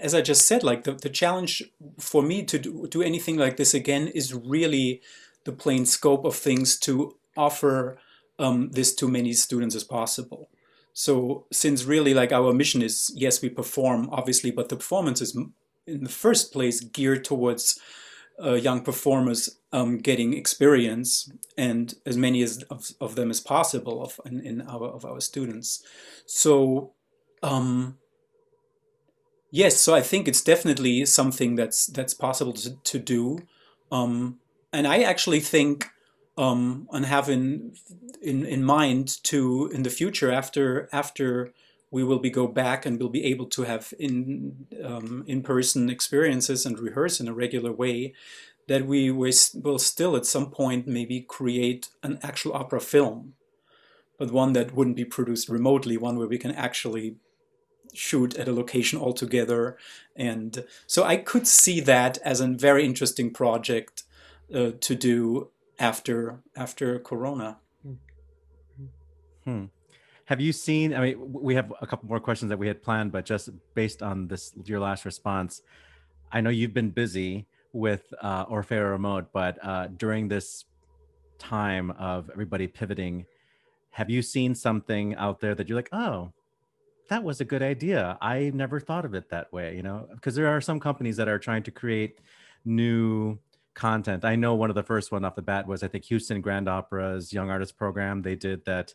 as I just said, like the, the challenge for me to do, do anything like this again is really the plain scope of things to offer um, this to many students as possible. So since really like our mission is yes we perform obviously, but the performance is in the first place geared towards uh, young performers um, getting experience and as many as of, of them as possible of in, in, our of our students. So um, yes, so I think it's definitely something that's that's possible to, to do, um, and I actually think um, and have in, in in mind to in the future after after we will be go back and we'll be able to have in um, in person experiences and rehearse in a regular way that we will still at some point maybe create an actual opera film, but one that wouldn't be produced remotely, one where we can actually shoot at a location altogether. And so I could see that as a very interesting project uh, to do after after Corona. Hmm. Have you seen? I mean, we have a couple more questions that we had planned, but just based on this, your last response, I know you've been busy with uh, Orfeo Remote, but uh, during this time of everybody pivoting, have you seen something out there that you're like, oh, that was a good idea. I never thought of it that way, you know, because there are some companies that are trying to create new content. I know one of the first one off the bat was I think Houston Grand Opera's Young Artist Program. They did that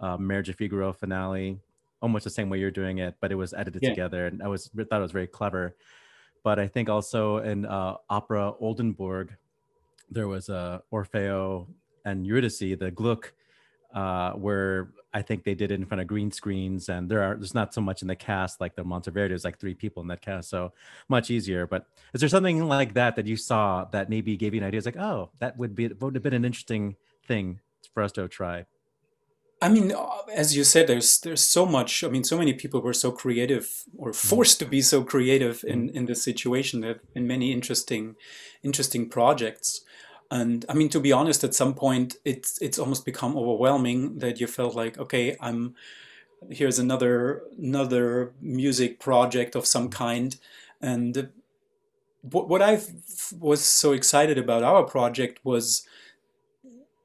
uh, Marriage of Figaro finale, almost the same way you're doing it, but it was edited Yeah. together, and I was thought it was very clever. But I think also in uh, Opera Oldenburg, there was a Orfeo and Eurydice, the Gluck, uh, where I think they did it in front of green screens, and there are there's not so much in the cast like the Monteverdi. There's like three people in that cast, so much easier. But is there something like that that you saw that maybe gave you an idea? It's like, oh, that would be would have been an interesting thing for us to try. I mean, uh, as you said, there's there's so much. I mean, so many people were so creative or forced to be so creative in in this situation. There have been many interesting interesting projects, and I mean, to be honest, at some point, it's it's almost become overwhelming that you felt like, okay, I'm here's another another music project of some kind, and what what I was so excited about our project was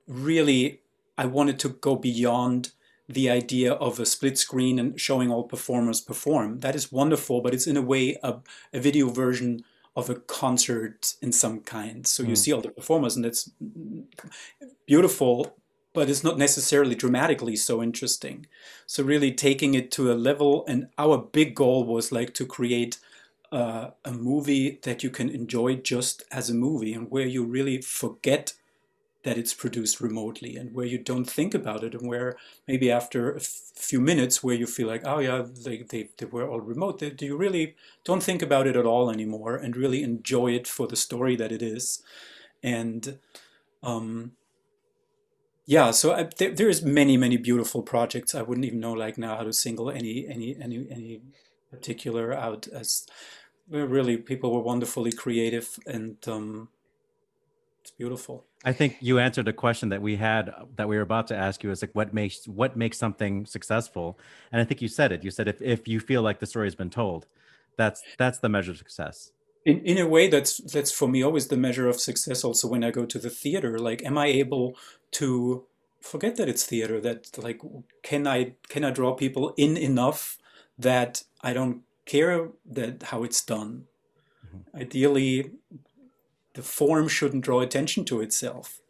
really I wanted to go beyond the idea of a split screen and showing all performers perform. That is wonderful, but it's in a way a, a video version of a concert in some kind. So you Mm. see all the performers, and it's beautiful, but it's not necessarily dramatically so interesting. So really taking it to a level, and our big goal was like to create uh, a movie that you can enjoy just as a movie, and where you really forget that it's produced remotely and where you don't think about it and where maybe after a few minutes where you feel like oh yeah they, they, they were all remote they, do you really don't think about it at all anymore and really enjoy it for the story that it is. And um, yeah so I, there, there's many many beautiful projects. I wouldn't even know like now how to single any any any any particular out as really people were wonderfully creative and um, it's beautiful I think you answered a question that we had uh, that we were about to ask you is like what makes what makes something successful? And I think you said it. You said if, if you feel like the story has been told, that's that's the measure of success. in, in a way that's that's for me always the measure of success also when i go to the theater like am i able to forget that it's theater that like can i can i draw people in enough that i don't care that how it's done ideally the form shouldn't draw attention to itself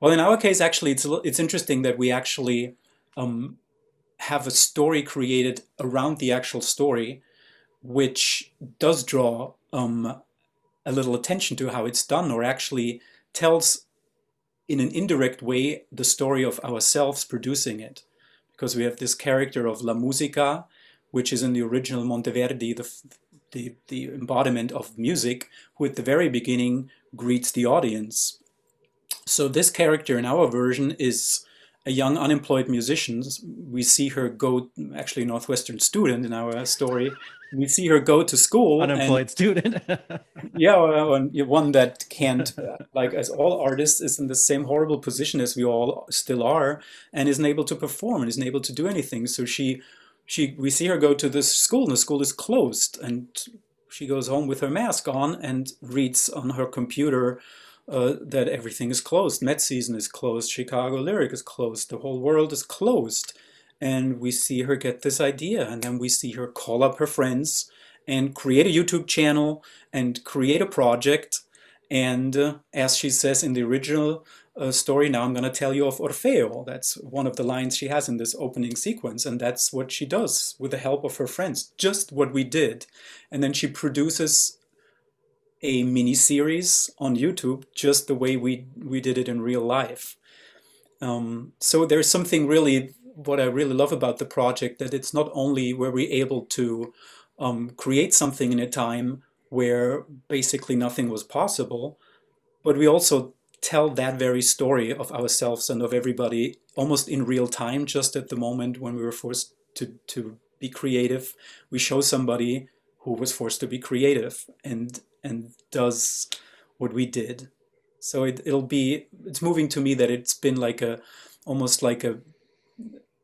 well in our case actually it's it's interesting that we actually um, have a story created around the actual story which does draw um, a little attention to how it's done, or actually tells in an indirect way the story of ourselves producing it. Because we have this character of La Musica, which is in the original Monteverdi, the, the, the embodiment of music, who at the very beginning greets the audience. So this character in our version is a young unemployed musician. We see her go, actually a Northwestern student in our story. We see her go to school. and- Unemployed student. yeah, well, one that can't, like as all artists, is in the same horrible position as we all still are, and isn't able to perform and isn't able to do anything. So she, she, we see her go to this school, and the school is closed, and she goes home with her mask on and reads on her computer uh, that everything is closed. Met season is closed. Chicago Lyric is closed. The whole world is closed. And we see her get this idea, and then we see her call up her friends and create a YouTube channel and create a project. And uh, as she says in the original uh, story, now I'm going to tell you of Orfeo. That's one of the lines she has in this opening sequence. And that's what she does with the help of her friends, just what we did. And then she produces a mini series on YouTube, just the way we, we did it in real life. Um, so there's something really, what I really love about the project, that it's not only were we able to um, create something in a time where basically nothing was possible, but we also tell that very story of ourselves and of everybody almost in real time, just at the moment when we were forced to, to be creative. We show somebody who was forced to be creative and and does what we did. So it, it'll be it's moving to me that it's been like a almost like a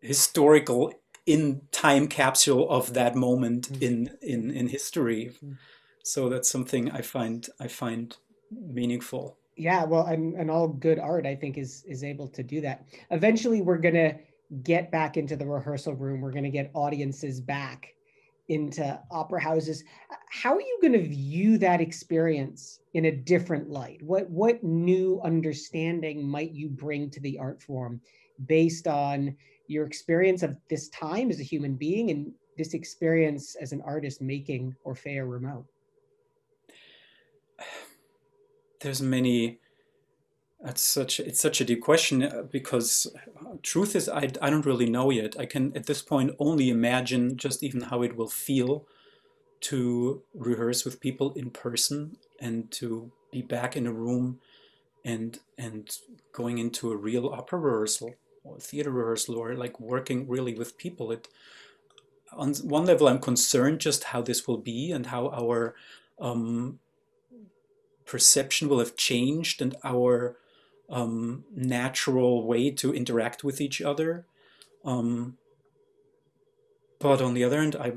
historical in time capsule of that moment mm. in in in history. Mm. So that's something I find I find meaningful. Yeah, well, and, and all good art, I think, is is able to do that. Eventually, we're gonna get back into the rehearsal room. We're going to get audiences back into opera houses. How are you going to view that experience in a different light? What what new understanding might you bring to the art form based on your experience of this time as a human being and this experience as an artist making Orfeo remote? There's many that's such it's such a deep question uh, because truth is I, I don't really know yet. I can at this point only imagine just even how it will feel to rehearse with people in person and to be back in a room and and going into a real opera rehearsal or theater rehearsal or like working really with people. It on one level I'm concerned just how this will be and how our um, perception will have changed and our um, natural way to interact with each other. Um, but on the other hand, I,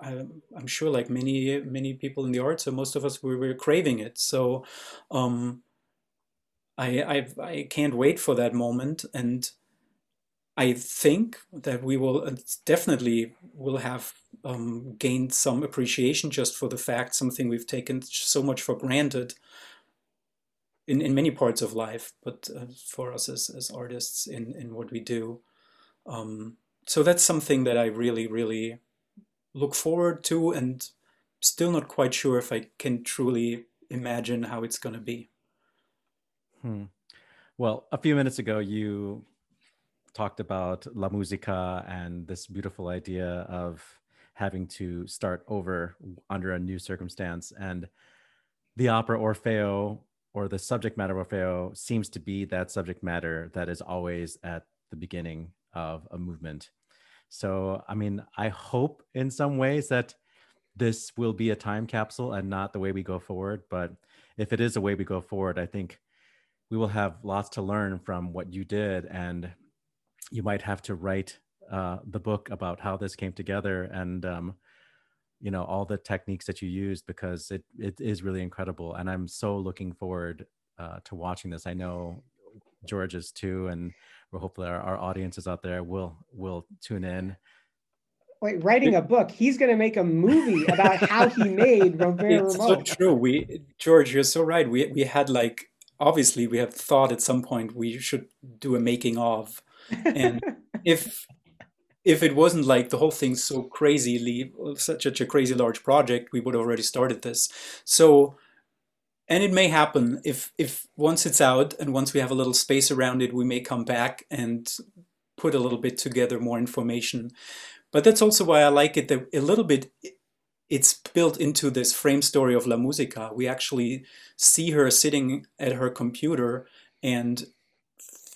I, am sure, like many many people in the arts, so most of us we were craving it. So, um, I, I I can't wait for that moment, and I think that we will uh, definitely will have um, gained some appreciation just for the fact something we've taken so much for granted in, in many parts of life, but uh, for us as, as artists in, in what we do. Um, so that's something that I really, really look forward to and still not quite sure if I can truly imagine how it's going to be. Hmm. Well, a few minutes ago, you talked about La Musica and this beautiful idea of having to start over under a new circumstance. And the opera Orfeo or the subject matter Orfeo seems to be that subject matter that is always at the beginning of a movement. So, I mean, I hope in some ways that this will be a time capsule and not the way we go forward. But if it is a way we go forward, I think we will have lots to learn from what you did. And you might have to write uh, the book about how this came together and um, you know all the techniques that you used because it it is really incredible and i'm so looking forward uh, to watching this i know george is too and we're hopefully our, our audiences out there will will tune in Wait, writing a book, he's going to make a movie about how he made Robert It's so true. We, George, you're so right. We we had like obviously we have thought at some point we should do a making of, and if if it wasn't like the whole thing's so crazily such such a crazy large project, we would have already started this. So and it may happen if if once it's out and once we have a little space around it, we may come back and put a little bit together more information. But that's also why I like it that a little bit it's built into this frame story of La Musica. We actually see her sitting at her computer and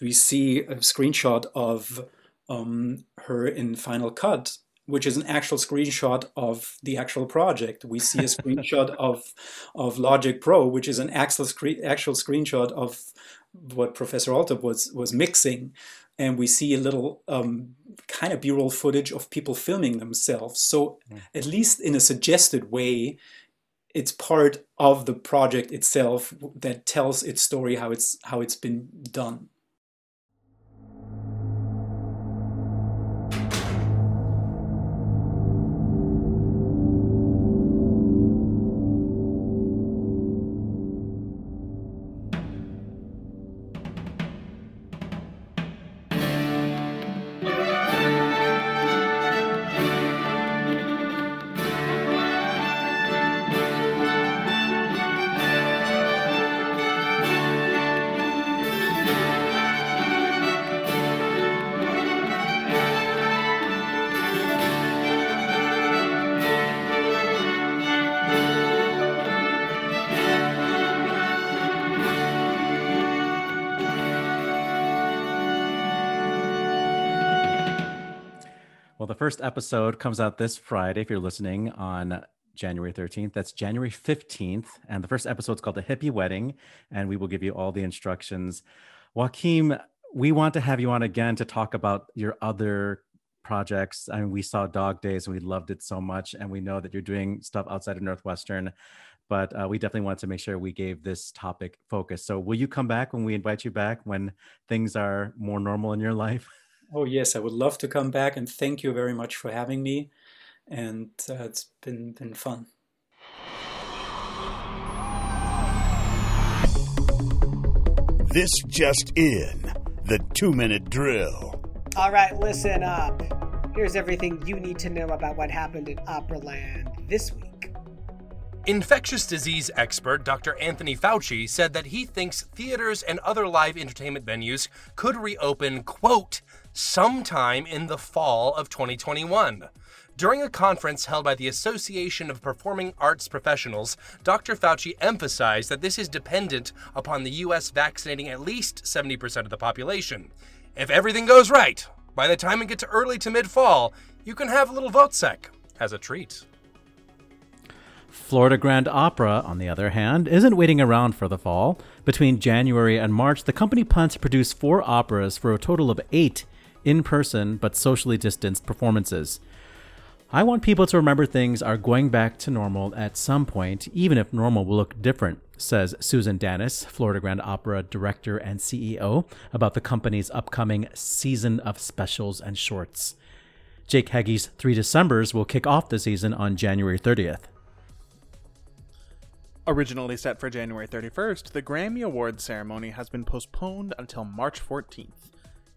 we see a screenshot of um, her in Final Cut, which is an actual screenshot of the actual project. We see a screenshot of of Logic Pro, which is an actual screen, actual screenshot of what Professor Alltop was was mixing, and we see a little um, kind of B-roll footage of people filming themselves. So mm. at least in a suggested way, it's part of the project itself that tells its story how it's how it's been done. First episode comes out this Friday if you're listening on January 13th. That's January 15th. And the first episode is called The Hippie Wedding. And we will give you all the instructions. Joachim, we want to have you on again to talk about your other projects. I mean, we saw Dog Days and we loved it so much. And we know that you're doing stuff outside of Northwestern. But uh, we definitely wanted to make sure we gave this topic focus. So, will you come back when we invite you back when things are more normal in your life? Oh, yes, I would love to come back and thank you very much for having me. And uh, it's been, been fun. This just in the two minute drill. All right, listen up. Here's everything you need to know about what happened in Operaland this week. Infectious disease expert Dr. Anthony Fauci said that he thinks theaters and other live entertainment venues could reopen, quote, sometime in the fall of 2021. During a conference held by the Association of Performing Arts Professionals, Dr. Fauci emphasized that this is dependent upon the U.S. vaccinating at least 70% of the population. If everything goes right, by the time we get to early to mid fall, you can have a little Wozzeck as a treat. Florida Grand Opera, on the other hand, isn't waiting around for the fall. Between January and March, the company plans to produce four operas for a total of eight in person but socially distanced performances. I want people to remember things are going back to normal at some point, even if normal will look different, says Susan Danis, Florida Grand Opera director and CEO, about the company's upcoming season of specials and shorts. Jake Heggie's Three Decembers will kick off the season on January 30th. Originally set for January 31st, the Grammy Awards ceremony has been postponed until March 14th.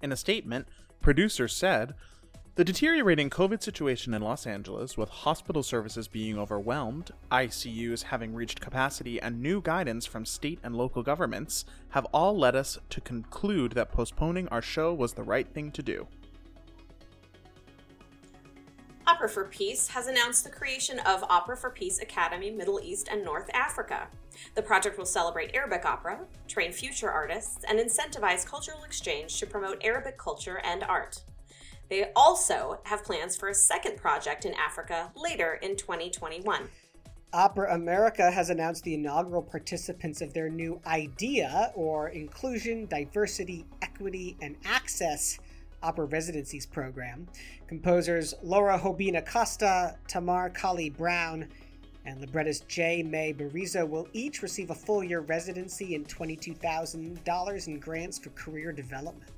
In a statement, producers said, the deteriorating COVID situation in Los Angeles, with hospital services being overwhelmed, ICUs having reached capacity, and new guidance from state and local governments, have all led us to conclude that postponing our show was the right thing to do. Opera for Peace has announced the creation of Opera for Peace Academy Middle East and North Africa. The project will celebrate Arabic opera, train future artists, and incentivize cultural exchange to promote Arabic culture and art. They also have plans for a second project in Africa later in 2021. Opera America has announced the inaugural participants of their new IDEA, or Inclusion, Diversity, Equity, and Access Opera Residencies program. Composers Laura Hobina Costa, Tamar Kali Brown, and librettist J. Mae Barizo will each receive a full year residency and $22,000 in grants for career development.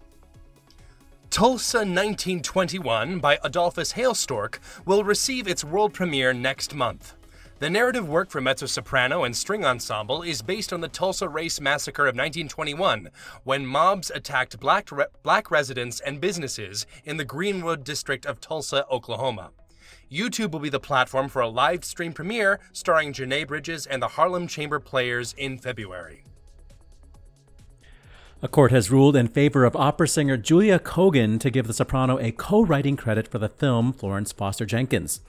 Tulsa 1921 by Adolphus Hailstork will receive its world premiere next month. The narrative work for mezzo soprano and string ensemble is based on the Tulsa Race Massacre of 1921, when mobs attacked black, re- black residents and businesses in the Greenwood district of Tulsa, Oklahoma. YouTube will be the platform for a live stream premiere starring Janae Bridges and the Harlem Chamber Players in February. A court has ruled in favor of opera singer Julia Kogan to give the soprano a co writing credit for the film Florence Foster Jenkins.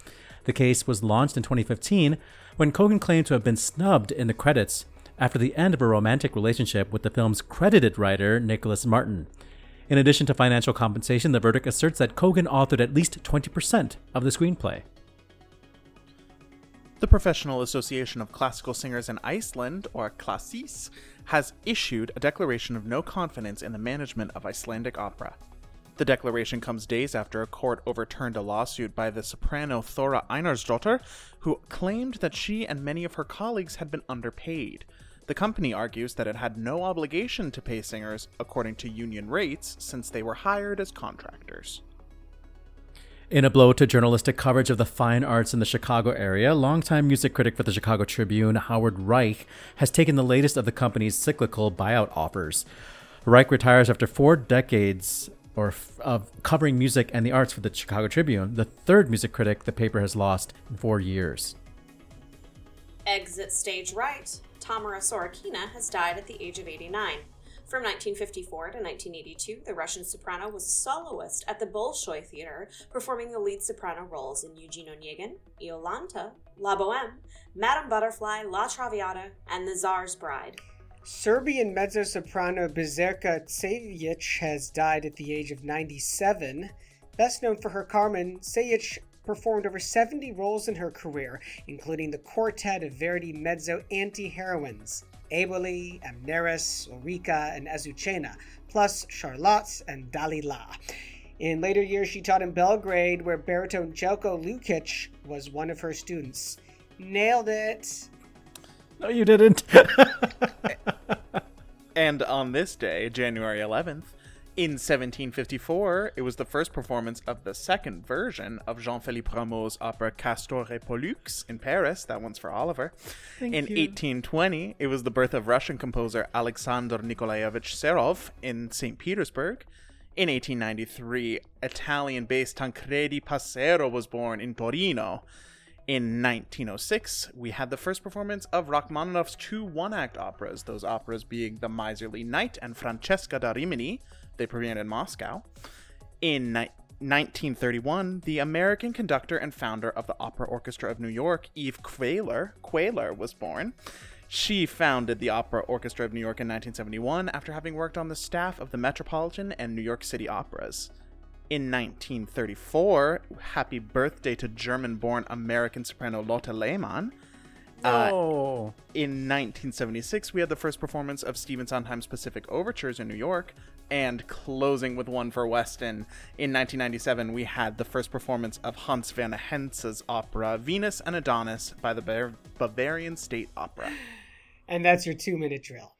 The case was launched in 2015 when Kogan claimed to have been snubbed in the credits after the end of a romantic relationship with the film's credited writer, Nicholas Martin. In addition to financial compensation, the verdict asserts that Kogan authored at least 20% of the screenplay. The Professional Association of Classical Singers in Iceland, or Klasis, has issued a declaration of no confidence in the management of Icelandic opera. The declaration comes days after a court overturned a lawsuit by the soprano Thora Einarsdottir, who claimed that she and many of her colleagues had been underpaid. The company argues that it had no obligation to pay singers according to union rates since they were hired as contractors. In a blow to journalistic coverage of the fine arts in the Chicago area, longtime music critic for the Chicago Tribune, Howard Reich, has taken the latest of the company's cyclical buyout offers. Reich retires after four decades or f- of covering music and the arts for the Chicago Tribune, the third music critic the paper has lost in four years. Exit stage right. Tamara Sorokina has died at the age of 89. From 1954 to 1982, the Russian soprano was a soloist at the Bolshoi Theater, performing the lead soprano roles in Eugene Onegin, Iolanta, La Boheme, Madame Butterfly, La Traviata, and The Tsar's Bride. Serbian mezzo-soprano Biserka Cvejic has died at the age of 97. Best known for her Carmen, Cvejic performed over 70 roles in her career, including the quartet of Verdi mezzo anti-heroines, Eboli, Amneris, Ulrica, and Azucena, plus Charlotte and Dalila. In later years, she taught in Belgrade, where baritone Zeljko Lucic was one of her students. Nailed it! No, you didn't. And on this day, January 11th, In 1754, it was the first performance of the second version of Jean Philippe Rameau's opera Castor et Pollux in Paris. That one's for Oliver. Thank in 1820, it was the birth of Russian composer Alexander Nikolaevich Serov in St. Petersburg. In 1893, Italian based Tancredi Pasero was born in Torino. In 1906, we had the first performance of Rachmaninoff's two one act operas, those operas being The Miserly Knight and Francesca da Rimini. They premiered in Moscow. In ni- 1931, the American conductor and founder of the Opera Orchestra of New York, Eve Queler, Queler was born. She founded the Opera Orchestra of New York in 1971 after having worked on the staff of the Metropolitan and New York City operas. In 1934, happy birthday to German born American soprano Lotte Lehmann. Uh, Oh, in 1976, we had the first performance of Stephen Sondheim's Pacific Overtures in New York, and closing with one for Weston. In 1997, we had the first performance of Hans Werner Henze's opera Venus and Adonis by the Bav- Bavarian State Opera. And that's your two minute drill.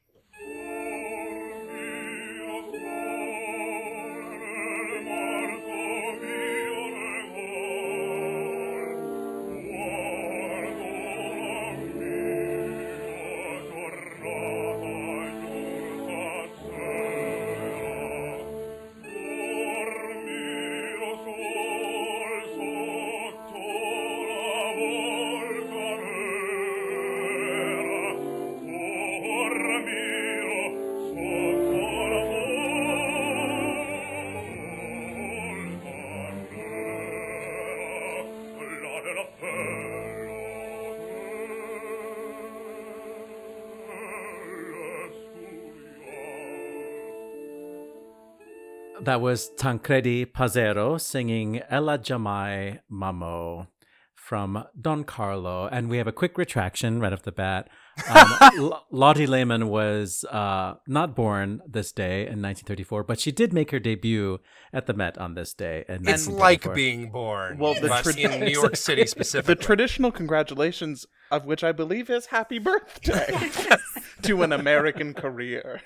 That was Tancredi Pasero singing Ella giammai m'amò from Don Carlo. And we have a quick retraction right off the bat. Um, L- Lottie Lehmann was uh, not born this day in 1934, but she did make her debut at the Met on this day. In It's like being born. Well, the but trad- in New York City The traditional congratulations, of which I believe is happy birthday to an American career.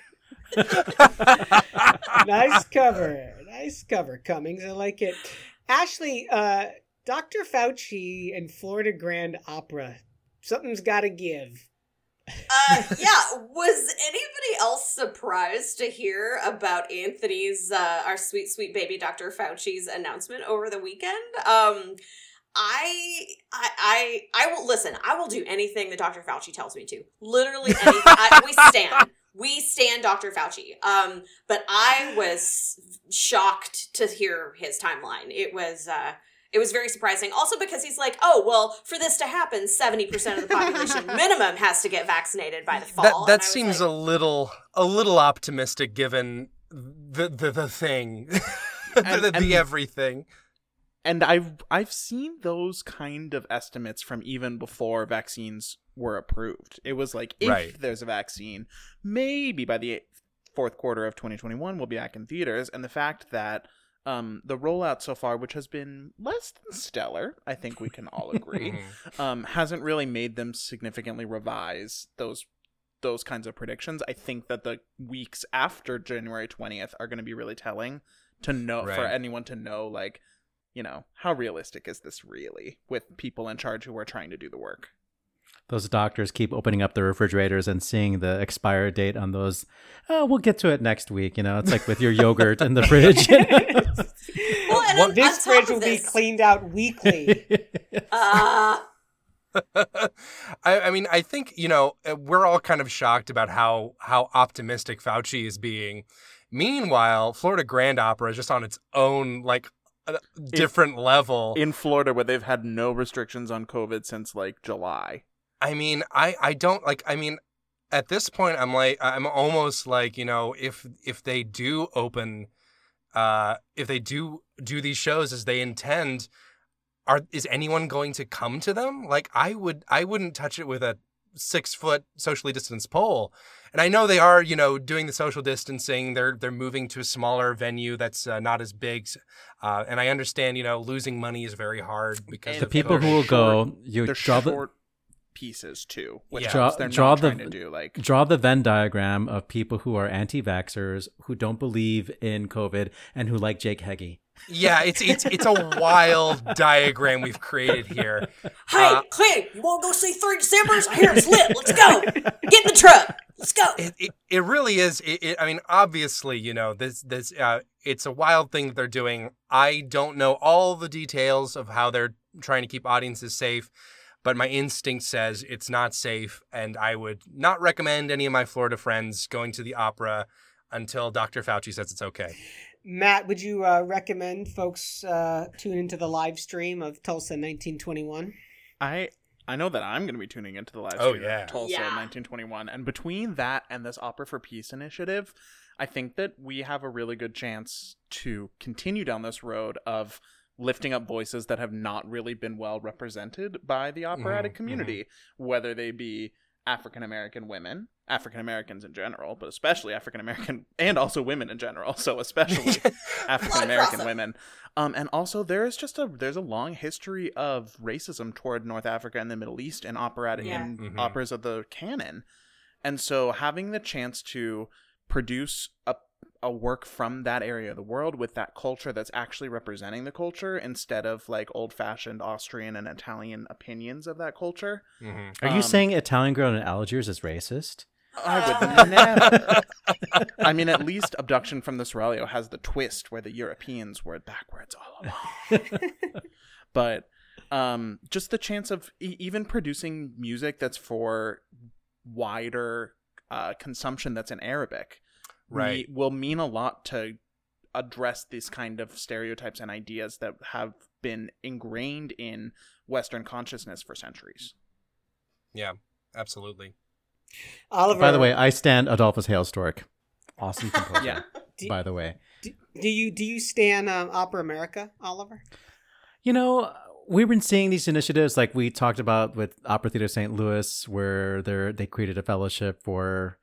nice cover. Nice cover, Cummings. I like it. Ashley, uh, Dr. Fauci and Florida Grand Opera. Something's got to give. Uh, yeah. Was anybody else surprised to hear about Anthony's, uh, our sweet, sweet baby Dr. Fauci's announcement over the weekend? Um, I, I, I, I will listen. I will do anything that Dr. Fauci tells me to. Literally anything. I, we stand. We stand Dr. Fauci. Um, but I was shocked to hear his timeline. It was, uh, it was very surprising. Also because he's like, oh well, for this to happen, seventy percent of the population minimum has to get vaccinated by the fall. that that seems like, a little a little optimistic given the the, the thing the, And- the, and- the everything and I've I've seen those kind of estimates from even before vaccines were approved. It was like if Right. there's a vaccine, maybe by the fourth quarter of 2021 we'll be back in theaters. And the fact that um, the rollout so far, which has been less than stellar, I think we can all agree, um, hasn't really made them significantly revise those those kinds of predictions. I think that the weeks after January 20th are going to be really telling to know for anyone to know like you know how realistic is this really with people in charge who are trying to do the work. Those doctors keep opening up the refrigerators and seeing the expire date on those. Oh, we'll get to it next week. You know, it's like with your yogurt in the fridge. well, and on, this on fridge will this, be cleaned out weekly. Uh, I, I mean i think you know uh, we're all kind of shocked about how how optimistic fauci is being meanwhile florida grand opera is just on its own like a different level In Florida where they've had no restrictions on COVID since like July. I mean, I I don't like. I mean, at this point, I'm like, I'm almost like, you know, if if they do open, uh, if they do do these shows as they intend, are is anyone going to come to them? Like, I would, I wouldn't touch it with a six foot socially distanced pole. And I know they are, you know, doing the social distancing. They're they're moving to a smaller venue that's uh, not as big. Uh, and I understand, you know, losing money is very hard because the people who will short- go, you They're draw short pieces too, which Yeah. Draw- they're draw not the- trying to do. Like Draw the Venn diagram of people who are anti-vaxxers, who don't believe in COVID, and who like Jake Heggie. Yeah, it's it's it's a wild diagram we've created here. Hey, Uh, Clint, you want to go see Three December's? I hear it's lit. Let's go. Get in the truck. Let's go. It, it, it really is. It, it, I mean, obviously, you know, this this uh, it's a wild thing that they're doing. I don't know all the details of how they're trying to keep audiences safe, but my instinct says it's not safe, and I would not recommend any of my Florida friends going to the opera until Dr. Fauci says it's okay. Matt, would you uh, recommend folks uh, tune into the live stream of Tulsa 1921? I I know that I'm going to be tuning into the live Oh, stream yeah. of Tulsa Yeah. 1921, and between that and this Opera for Peace initiative, I think that we have a really good chance to continue down this road of lifting up voices that have not really been well represented by the operatic Mhm, community, whether they be African American women, African Americans in general, but especially African American and also women in general, so especially African American women. Um, and also there is just a there's a long history of racism toward North Africa and the Middle East in operatic Yeah. in Mhm. operas of the canon. And so having the chance to produce a a work from that area of the world with that culture that's actually representing the culture instead of like old fashioned Austrian and Italian opinions of that culture. Mhm. Are you Um, saying Italian Girl in Algiers is racist? I would never. I mean, at least Abduction from the Seraglio has the twist where the Europeans were backwards all along. but um, just the chance of e- even producing music that's for wider uh, consumption that's in Arabic Right. we- will mean a lot to address these kind of stereotypes and ideas that have been ingrained in Western consciousness for centuries. Yeah, absolutely. Oliver, By the way, I stand Adolphus Hale Hailstork. Awesome composer. Yeah. do, By the way, do, do you do you stand um, Opera America, Oliver? you know, we've been seeing these initiatives like we talked about with Opera Theater St. Louis, where they they created a fellowship for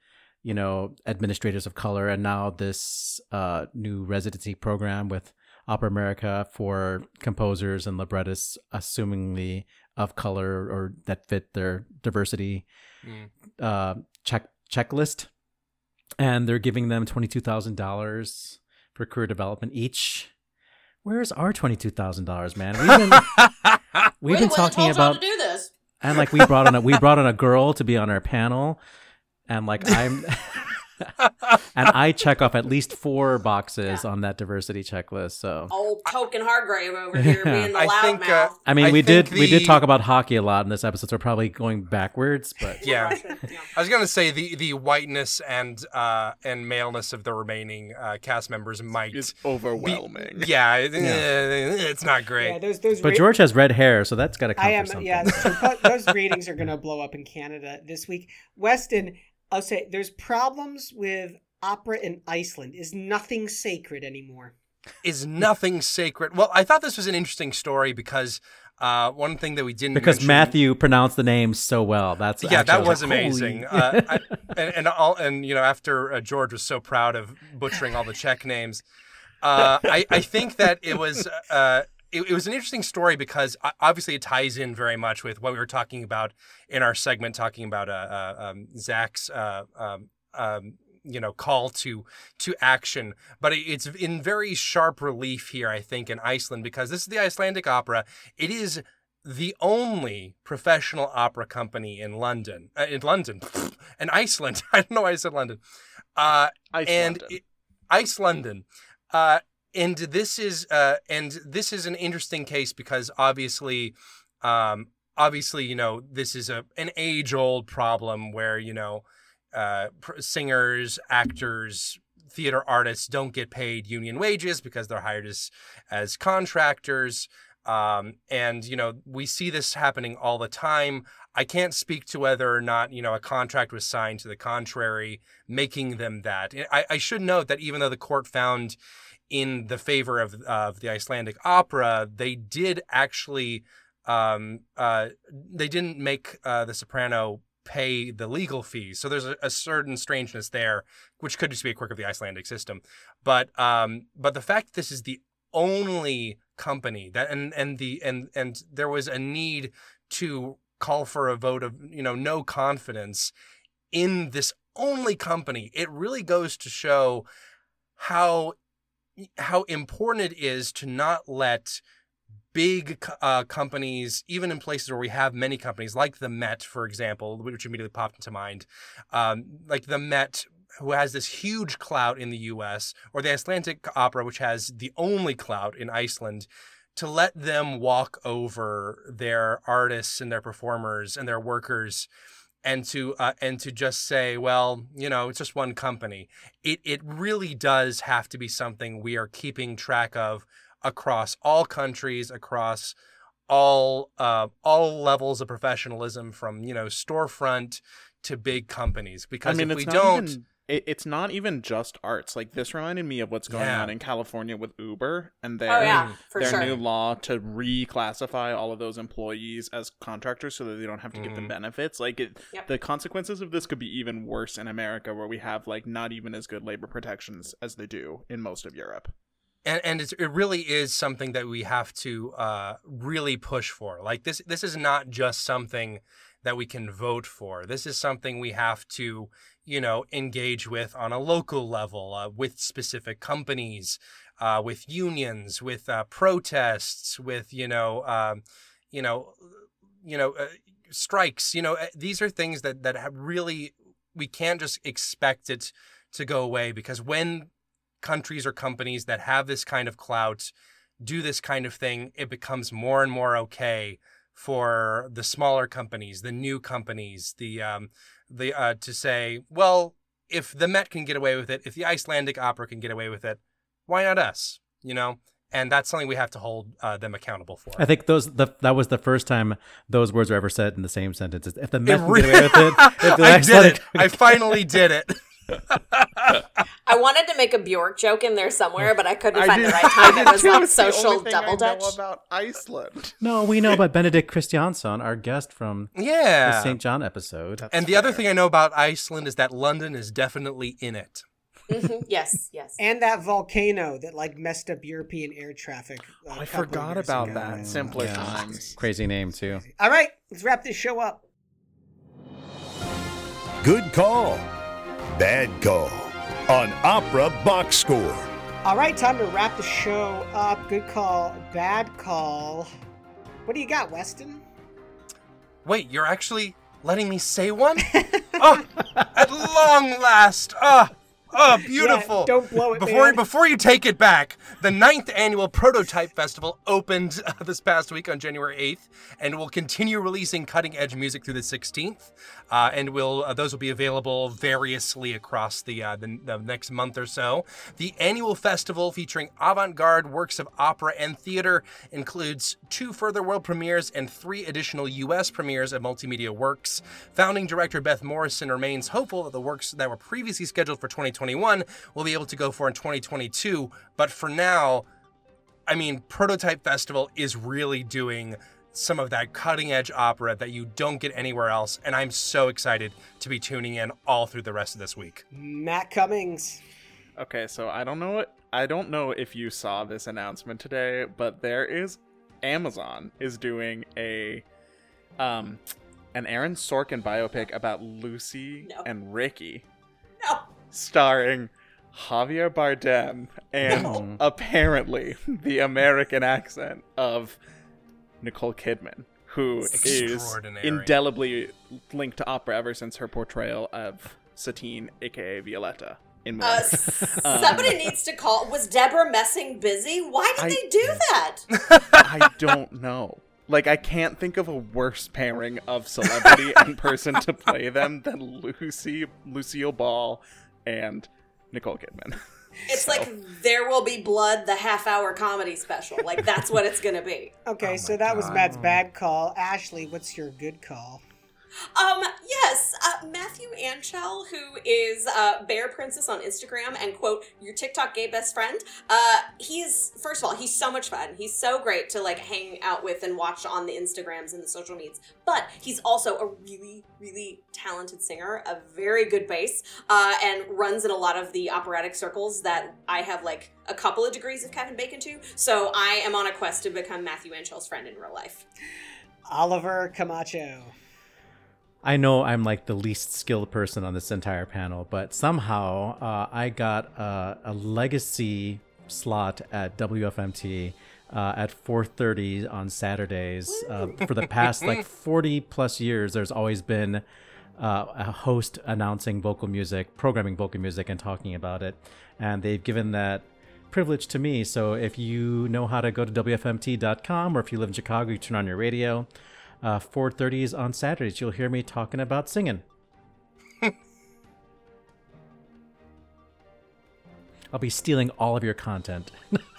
you know administrators of color, and now this uh, new residency program with Opera America for composers and librettists, assumingly of color or that fit their diversity Mm. uh, check checklist, and they're giving them twenty two thousand dollars for career development each. Where's our twenty two thousand dollars, man? We've been we've Really been talking about to do this. and like we brought on a we brought on a girl to be on our panel, and like I'm. and I check off at least four boxes on that diversity checklist. So Old token Hargrave over here being the I loudmouth. think, uh, I mean, I we did think we did talk about hockey a lot in this episode, so we're probably going backwards. But Yeah. Yeah. I was gonna say the the whiteness and uh and maleness of the remaining uh, cast members might It's be- overwhelming. yeah, it- it's not great. Yeah, those those. but ra- George has red hair, so that's got to count I am. for something. Yeah, so those ratings are going to blow up in Canada this week. Weston, I'll say there's problems with opera in Iceland. Is nothing sacred anymore? Is nothing sacred. Well, I thought this was an interesting story because uh, one thing that we didn't because mention- Matthew pronounced the name so well. That's yeah, actually- that was like, amazing. uh, I, and and all and you know after uh, George was so proud of butchering all the Czech names, uh, I I think that it was. It, it was an interesting story because obviously it ties in very much with what we were talking about in our segment, talking about uh, uh, um, Zach's uh, um, um, you know call to to action. But it's in very sharp relief here, I think, in Iceland because this is the Icelandic opera. It is the only professional opera company in London, uh, in London, and Iceland. I don't know why I said London. Uh, Ice and London. it- Ice London. Uh, and this is uh, and this is an interesting case because obviously, um, obviously, you know, this is a an age old problem where you know, uh, singers, actors, theater artists don't get paid union wages because they're hired as as contractors. Um, and you know, we see this happening all the time. I can't speak to whether or not you know a contract was signed to the contrary, making them that. I, I should note that even though the court found in the favor of of the Icelandic opera, they did actually um, uh, they didn't make uh, the soprano pay the legal fees. So there's a, a certain strangeness there, which could just be a quirk of the Icelandic system. But um, but the fact this is the only company that and and the and and there was a need to call for a vote of you know no confidence in this only company. It really goes to show how how important it is to not let big uh, companies, even in places where we have many companies, like the Met, for example, which immediately popped into mind, um, like the Met, who has this huge clout in the U.S., or the Icelandic Opera, which has the only clout in Iceland, to let them walk over their artists and their performers and their workers and to uh, and to just say, well, you know, it's just one company. It it really does have to be something we are keeping track of across all countries, across all uh, all levels of professionalism, from you know storefront to big companies. Because I mean, if we don't, even- it, it's not even just arts. Like this reminded me of what's going Yeah. on in California with Uber and their Oh yeah, their sure. new law to reclassify all of those employees as contractors so that they don't have to give them benefits. Like it, Yep. the consequences of this could be even worse in America, where we have like not even as good labor protections as they do in most of Europe. and and it's, it really is something that we have to uh, really push for. Like this, this is not just something that we can vote for. This is something we have to, you know, engage with on a local level, uh, with specific companies, uh, with unions, with uh, protests, with you know, um, you know, you know, uh, strikes. You know, uh, these are things that that really we can't just expect it to go away because when countries or companies that have this kind of clout do this kind of thing, it becomes more and more okay for the smaller companies, the new companies, the um, the uh, to say, well, if the Met can get away with it, if the Icelandic Opera can get away with it, why not us? You know, and that's something we have to hold uh, them accountable for. I think those the, that was the first time those words were ever said in the same sentence. If the Met It can get away with it, if the I did it. I finally did it. I wanted to make a Bjork joke in there somewhere, but I couldn't I find did- the right time. I It did was too. like the only social thing I double know dutch. about Iceland. No, we know about Benedikt Kristjánsson, our guest from the Yeah. St. John episode. That's and the other thing I know about Iceland is that London is definitely in it. Mhm, Yes, yes. And that volcano that like messed up European air traffic. uh, Oh, a I couple forgot about ago. that. Simpler Yeah. times. Crazy name too. All right, let's wrap this show up. Good call. Bad call on Opera Box Score. All right, time to wrap the show up. Good call, bad call. What do you got, Weston? Wait, you're actually letting me say one? oh, at long last. Oh, oh, beautiful. Yeah, don't blow it, before man. before you take it back. The ninth annual Prototype Festival opened uh, this past week on January 8th, and will continue releasing cutting edge music through the 16th. Uh, and will uh, those will be available variously across the, uh, the the next month or so. The annual festival featuring avant-garde works of opera and theater includes two further world premieres and three additional U.S. premieres of multimedia works. Founding director Beth Morrison remains hopeful that the works that were previously scheduled for 2021 will be able to go for in 2022. But for now, I mean, Prototype Festival is really doing some of that cutting edge opera that you don't get anywhere else. And I'm so excited to be tuning in all through the rest of this week. Matt Cummings. Okay, so I don't know what I don't know if you saw this announcement today, but there is Amazon is doing a um an Aaron Sorkin biopic about Lucy No. and Ricky, No. Starring Javier Bardem and No. apparently the American accent of Nicole Kidman, who is indelibly linked to opera ever since her portrayal of Satine, aka Violetta, in Uh, Moulin. somebody needs to call. Was Debra Messing busy? Why did I- they do that? I don't know. Like, I can't think of a worse pairing of celebrity and person to play them than Lucy, Lucille Ball, and Nicole Kidman. It's So- like There Will Be Blood, the half hour comedy special. Like, that's what it's going to be. Okay, Oh so my that was Matt's bad call. Ashley, what's your good call? Um, yes, uh, Matthew Anchel, who is uh, Bear Princess on Instagram and quote your TikTok gay best friend. Uh, he's first of all, he's so much fun. He's so great to like hang out with and watch on the Instagrams and the social medias. But he's also a really, really talented singer, a very good bass, uh, and runs in a lot of the operatic circles that I have like a couple of degrees of Kevin Bacon to. So I am on a quest to become Matthew Anchel's friend in real life. Oliver Camacho. I know I'm like the least skilled person on this entire panel, but somehow uh, I got a, a legacy slot at WFMT uh, at 4:30 on Saturdays. Uh, for the past like 40 plus years, there's always been uh, a host announcing vocal music, programming vocal music, and talking about it, and they've given that privilege to me. So if you know how to go to WFMT.com, or if you live in Chicago, you turn on your radio. Uh, 4:30s on Saturdays, you'll hear me talking about singing. I'll be stealing all of your content.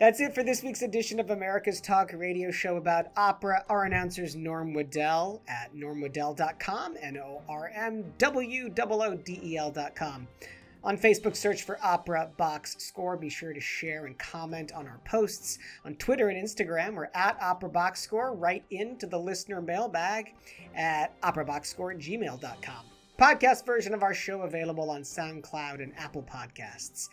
That's it for this week's edition of America's Talk radio show about opera. Our announcer's Norm Waddell at normwaddell.com, N O R M W O O D E L.com. On Facebook, search for Opera Box Score. Be sure to share and comment on our posts. On Twitter and Instagram, we're at Opera Box Score. Write into the listener mailbag at operaboxscore at gmail.com. Podcast version of our show available on SoundCloud and Apple Podcasts.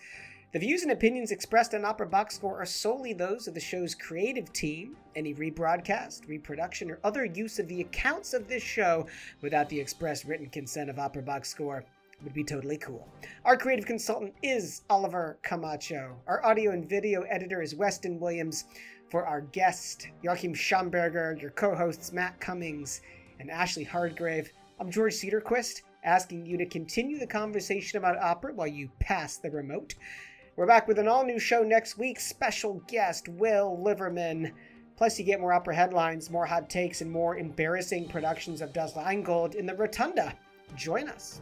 The views and opinions expressed on Opera Box Score are solely those of the show's creative team. Any rebroadcast, reproduction, or other use of the accounts of this show without the express written consent of Opera Box Score would be totally cool. Our creative consultant is Oliver Camacho. Our audio and video editor is Weston Williams. For our guest, Joachim Schamberger, your co hosts, Matt Cummings and Ashley Hardgrave, I'm George Cederquist, asking you to continue the conversation about opera while you pass the remote. We're back with an all new show next week. Special guest Will Liverman. Plus, you get more opera headlines, more hot takes, and more embarrassing productions of Das Rheingold in the Rotunda. Join us.